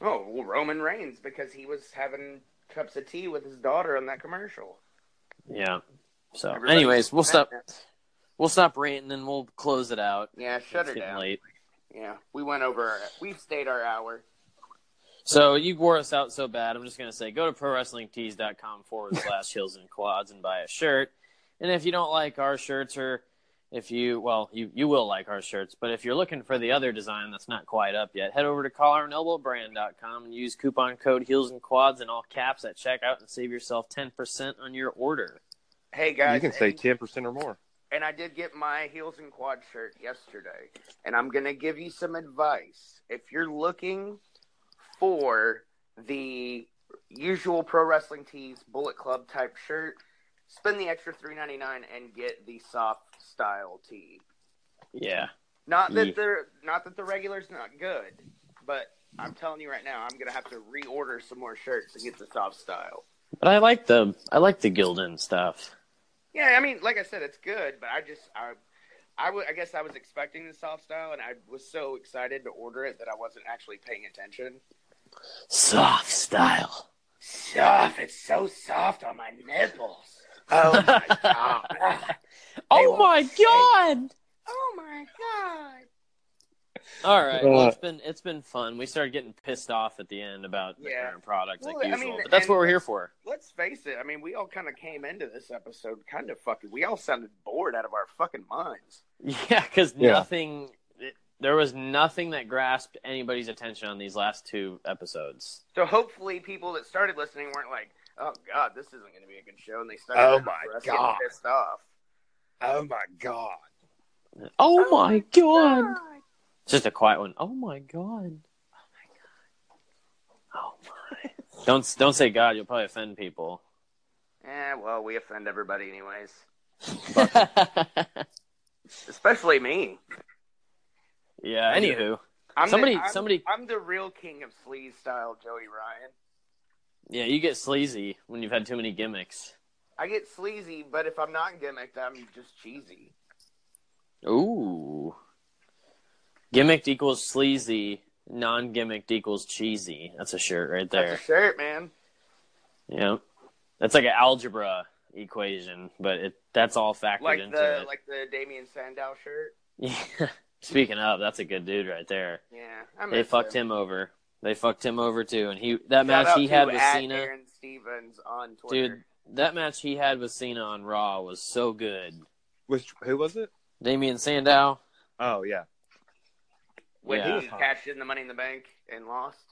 Oh, well, Roman Reigns because he was having cups of tea with his daughter on that commercial. Yeah. So, Everybody- anyways, we'll stop. We'll stop ranting and we'll close it out. Yeah, shut It's getting down. late. Yeah, we went over. Our, we've stayed our hour. So you wore us out so bad. I'm just gonna say, go to prowrestlingtees.com forward slash heels and quads and buy a shirt. And if you don't like our shirts, or if you well, you you will like our shirts, but if you're looking for the other design that's not quite up yet, head over to collarandelbowbrand.com and use coupon code heels and quads in all caps at checkout and save yourself ten percent on your order. Hey guys, You can say ten percent or more. and I did get my heels and quad shirt yesterday. And I'm gonna give you some advice. If you're looking for the usual pro wrestling tees Bullet Club type shirt, spend the extra three ninety nine and get the soft style tee. Yeah. Not that Yeah. they're not that the regular's not good, but I'm telling you right now, I'm gonna have to reorder some more shirts to get the soft style. But I like the I like the Gildan stuff. Yeah, I mean, like I said, it's good, but I just I, I, w- I guess I was expecting the soft style, and I was so excited to order it that I wasn't actually paying attention. Soft style. Soft, it's so soft on my nipples. Oh my god! Oh my god! Oh my god! All right. Well, Uh, it's been it's been fun. We started getting pissed off at the end about the Yeah. current product Well, like I usual, mean, but that's what we're here for. Let's face it. I mean, we all kind of came into this episode kind of fucking. We all sounded bored out of our fucking minds. Yeah, because Yeah. nothing. It, there was nothing that grasped anybody's attention on these last two episodes. So hopefully, people that started listening weren't like, "Oh God, this isn't going to be a good show," and they started. Oh my for getting God. pissed off. Oh my god. Oh, my god! It's just a quiet one. Oh my god! Oh my god! Oh my! Don't don't say God. You'll probably offend people. Eh, well, we offend everybody anyways, especially me. yeah. Anywho, I'm Somebody- the, I'm, somebody- I'm the real king of sleaze style, Joey Ryan. Yeah, you get sleazy when you've had too many gimmicks. I get sleazy, but if I'm not gimmicked, I'm just cheesy. Ooh. Gimmicked equals sleazy. Non-gimmicked equals cheesy. That's a shirt right there. That's a shirt, man. Yeah, that's like an algebra equation, but it that's all factored Like into the it. like the Damien Sandow shirt. Yeah. Speaking of, that's a good dude right there. Yeah, I They fucked him. him over. They fucked him over too, and he that Shout match he had with Cena, Aaron Stevens on Twitter. dude. That match he had with Cena on Raw was so good. Which who was it? Damien Sandow. Oh yeah. when Yeah. he cashed in the Money in the Bank and lost.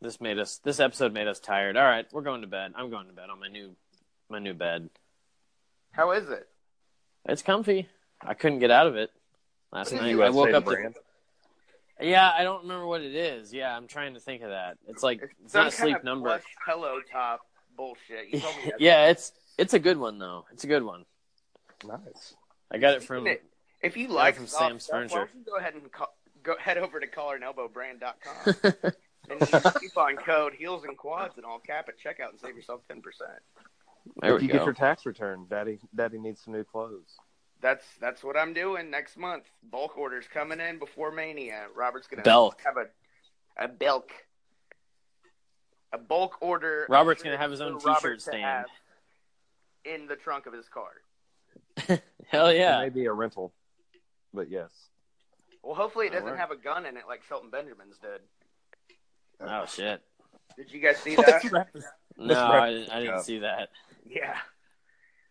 This made us. This episode made us tired. All right, we're going to bed. I'm going to bed on my new, my new bed. How is it? It's comfy. I couldn't get out of it last night. I woke up. To, brand? Yeah, I don't remember what it is. Yeah, I'm trying to think of that. It's like it's some not kind sleep number. pillow top bullshit. You told me that. yeah, it's it's a good one though. It's a good one. Nice. I got it from. If you like from soft Sam's stuff, Furniture. don't go ahead and call, go head over to collarandelbowbrand.com and use coupon code heels and quads in all cap at checkout and save yourself ten percent. There if we you go. get your tax return, Daddy, Daddy needs some new clothes. That's that's what I'm doing next month. Bulk orders coming in before Mania. Robert's gonna Belk. have a a bulk a bulk order. Robert's gonna have his own t-shirt to stand. in the trunk of his car. Hell It yeah! may be a rental, but yes. Well, hopefully it doesn't Alright. have a gun in it like Shelton Benjamin's did. Oh shit! Did you guys see that? No, I, didn't- I didn't see that. Yeah.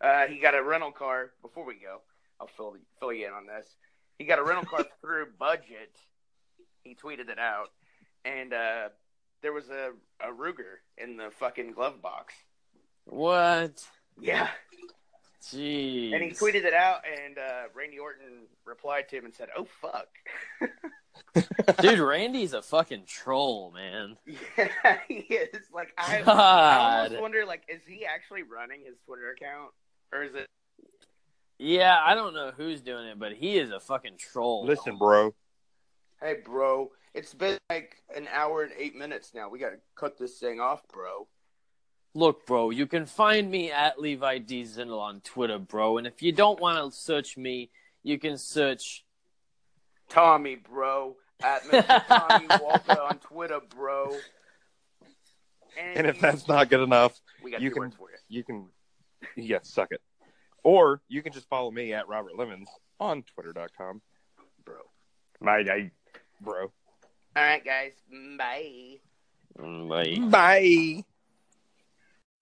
Uh, he got a rental car. Before we go, I'll fill fill you in on this. He got a rental car through budget. He tweeted it out, and uh, there was a, a Ruger in the fucking glove box. What? Yeah. Jeez. And he tweeted it out, and uh, Randy Orton replied to him and said, "Oh fuck." Dude, Randy's a fucking troll, man. yeah, he is. Like I, I almost wonder, like, is he actually running his Twitter account, or is it? Yeah, I don't know who's doing it, but he is a fucking troll. Listen, bro. Hey, bro, it's been like an hour and eight minutes now. We got to cut this thing off, bro. Look, bro, you can find me at Levi D Zindel on Twitter, bro. And if you don't want to search me, you can search. Tommy, bro, at Mr. Tommy Walker on Twitter, bro. And if that's not good enough, we got you two can for you. you can yeah, suck it. Or you can just follow me at Robert Lemons on twitter.com. Bro. My day, bro. All right, guys. Bye. Bye. Bye.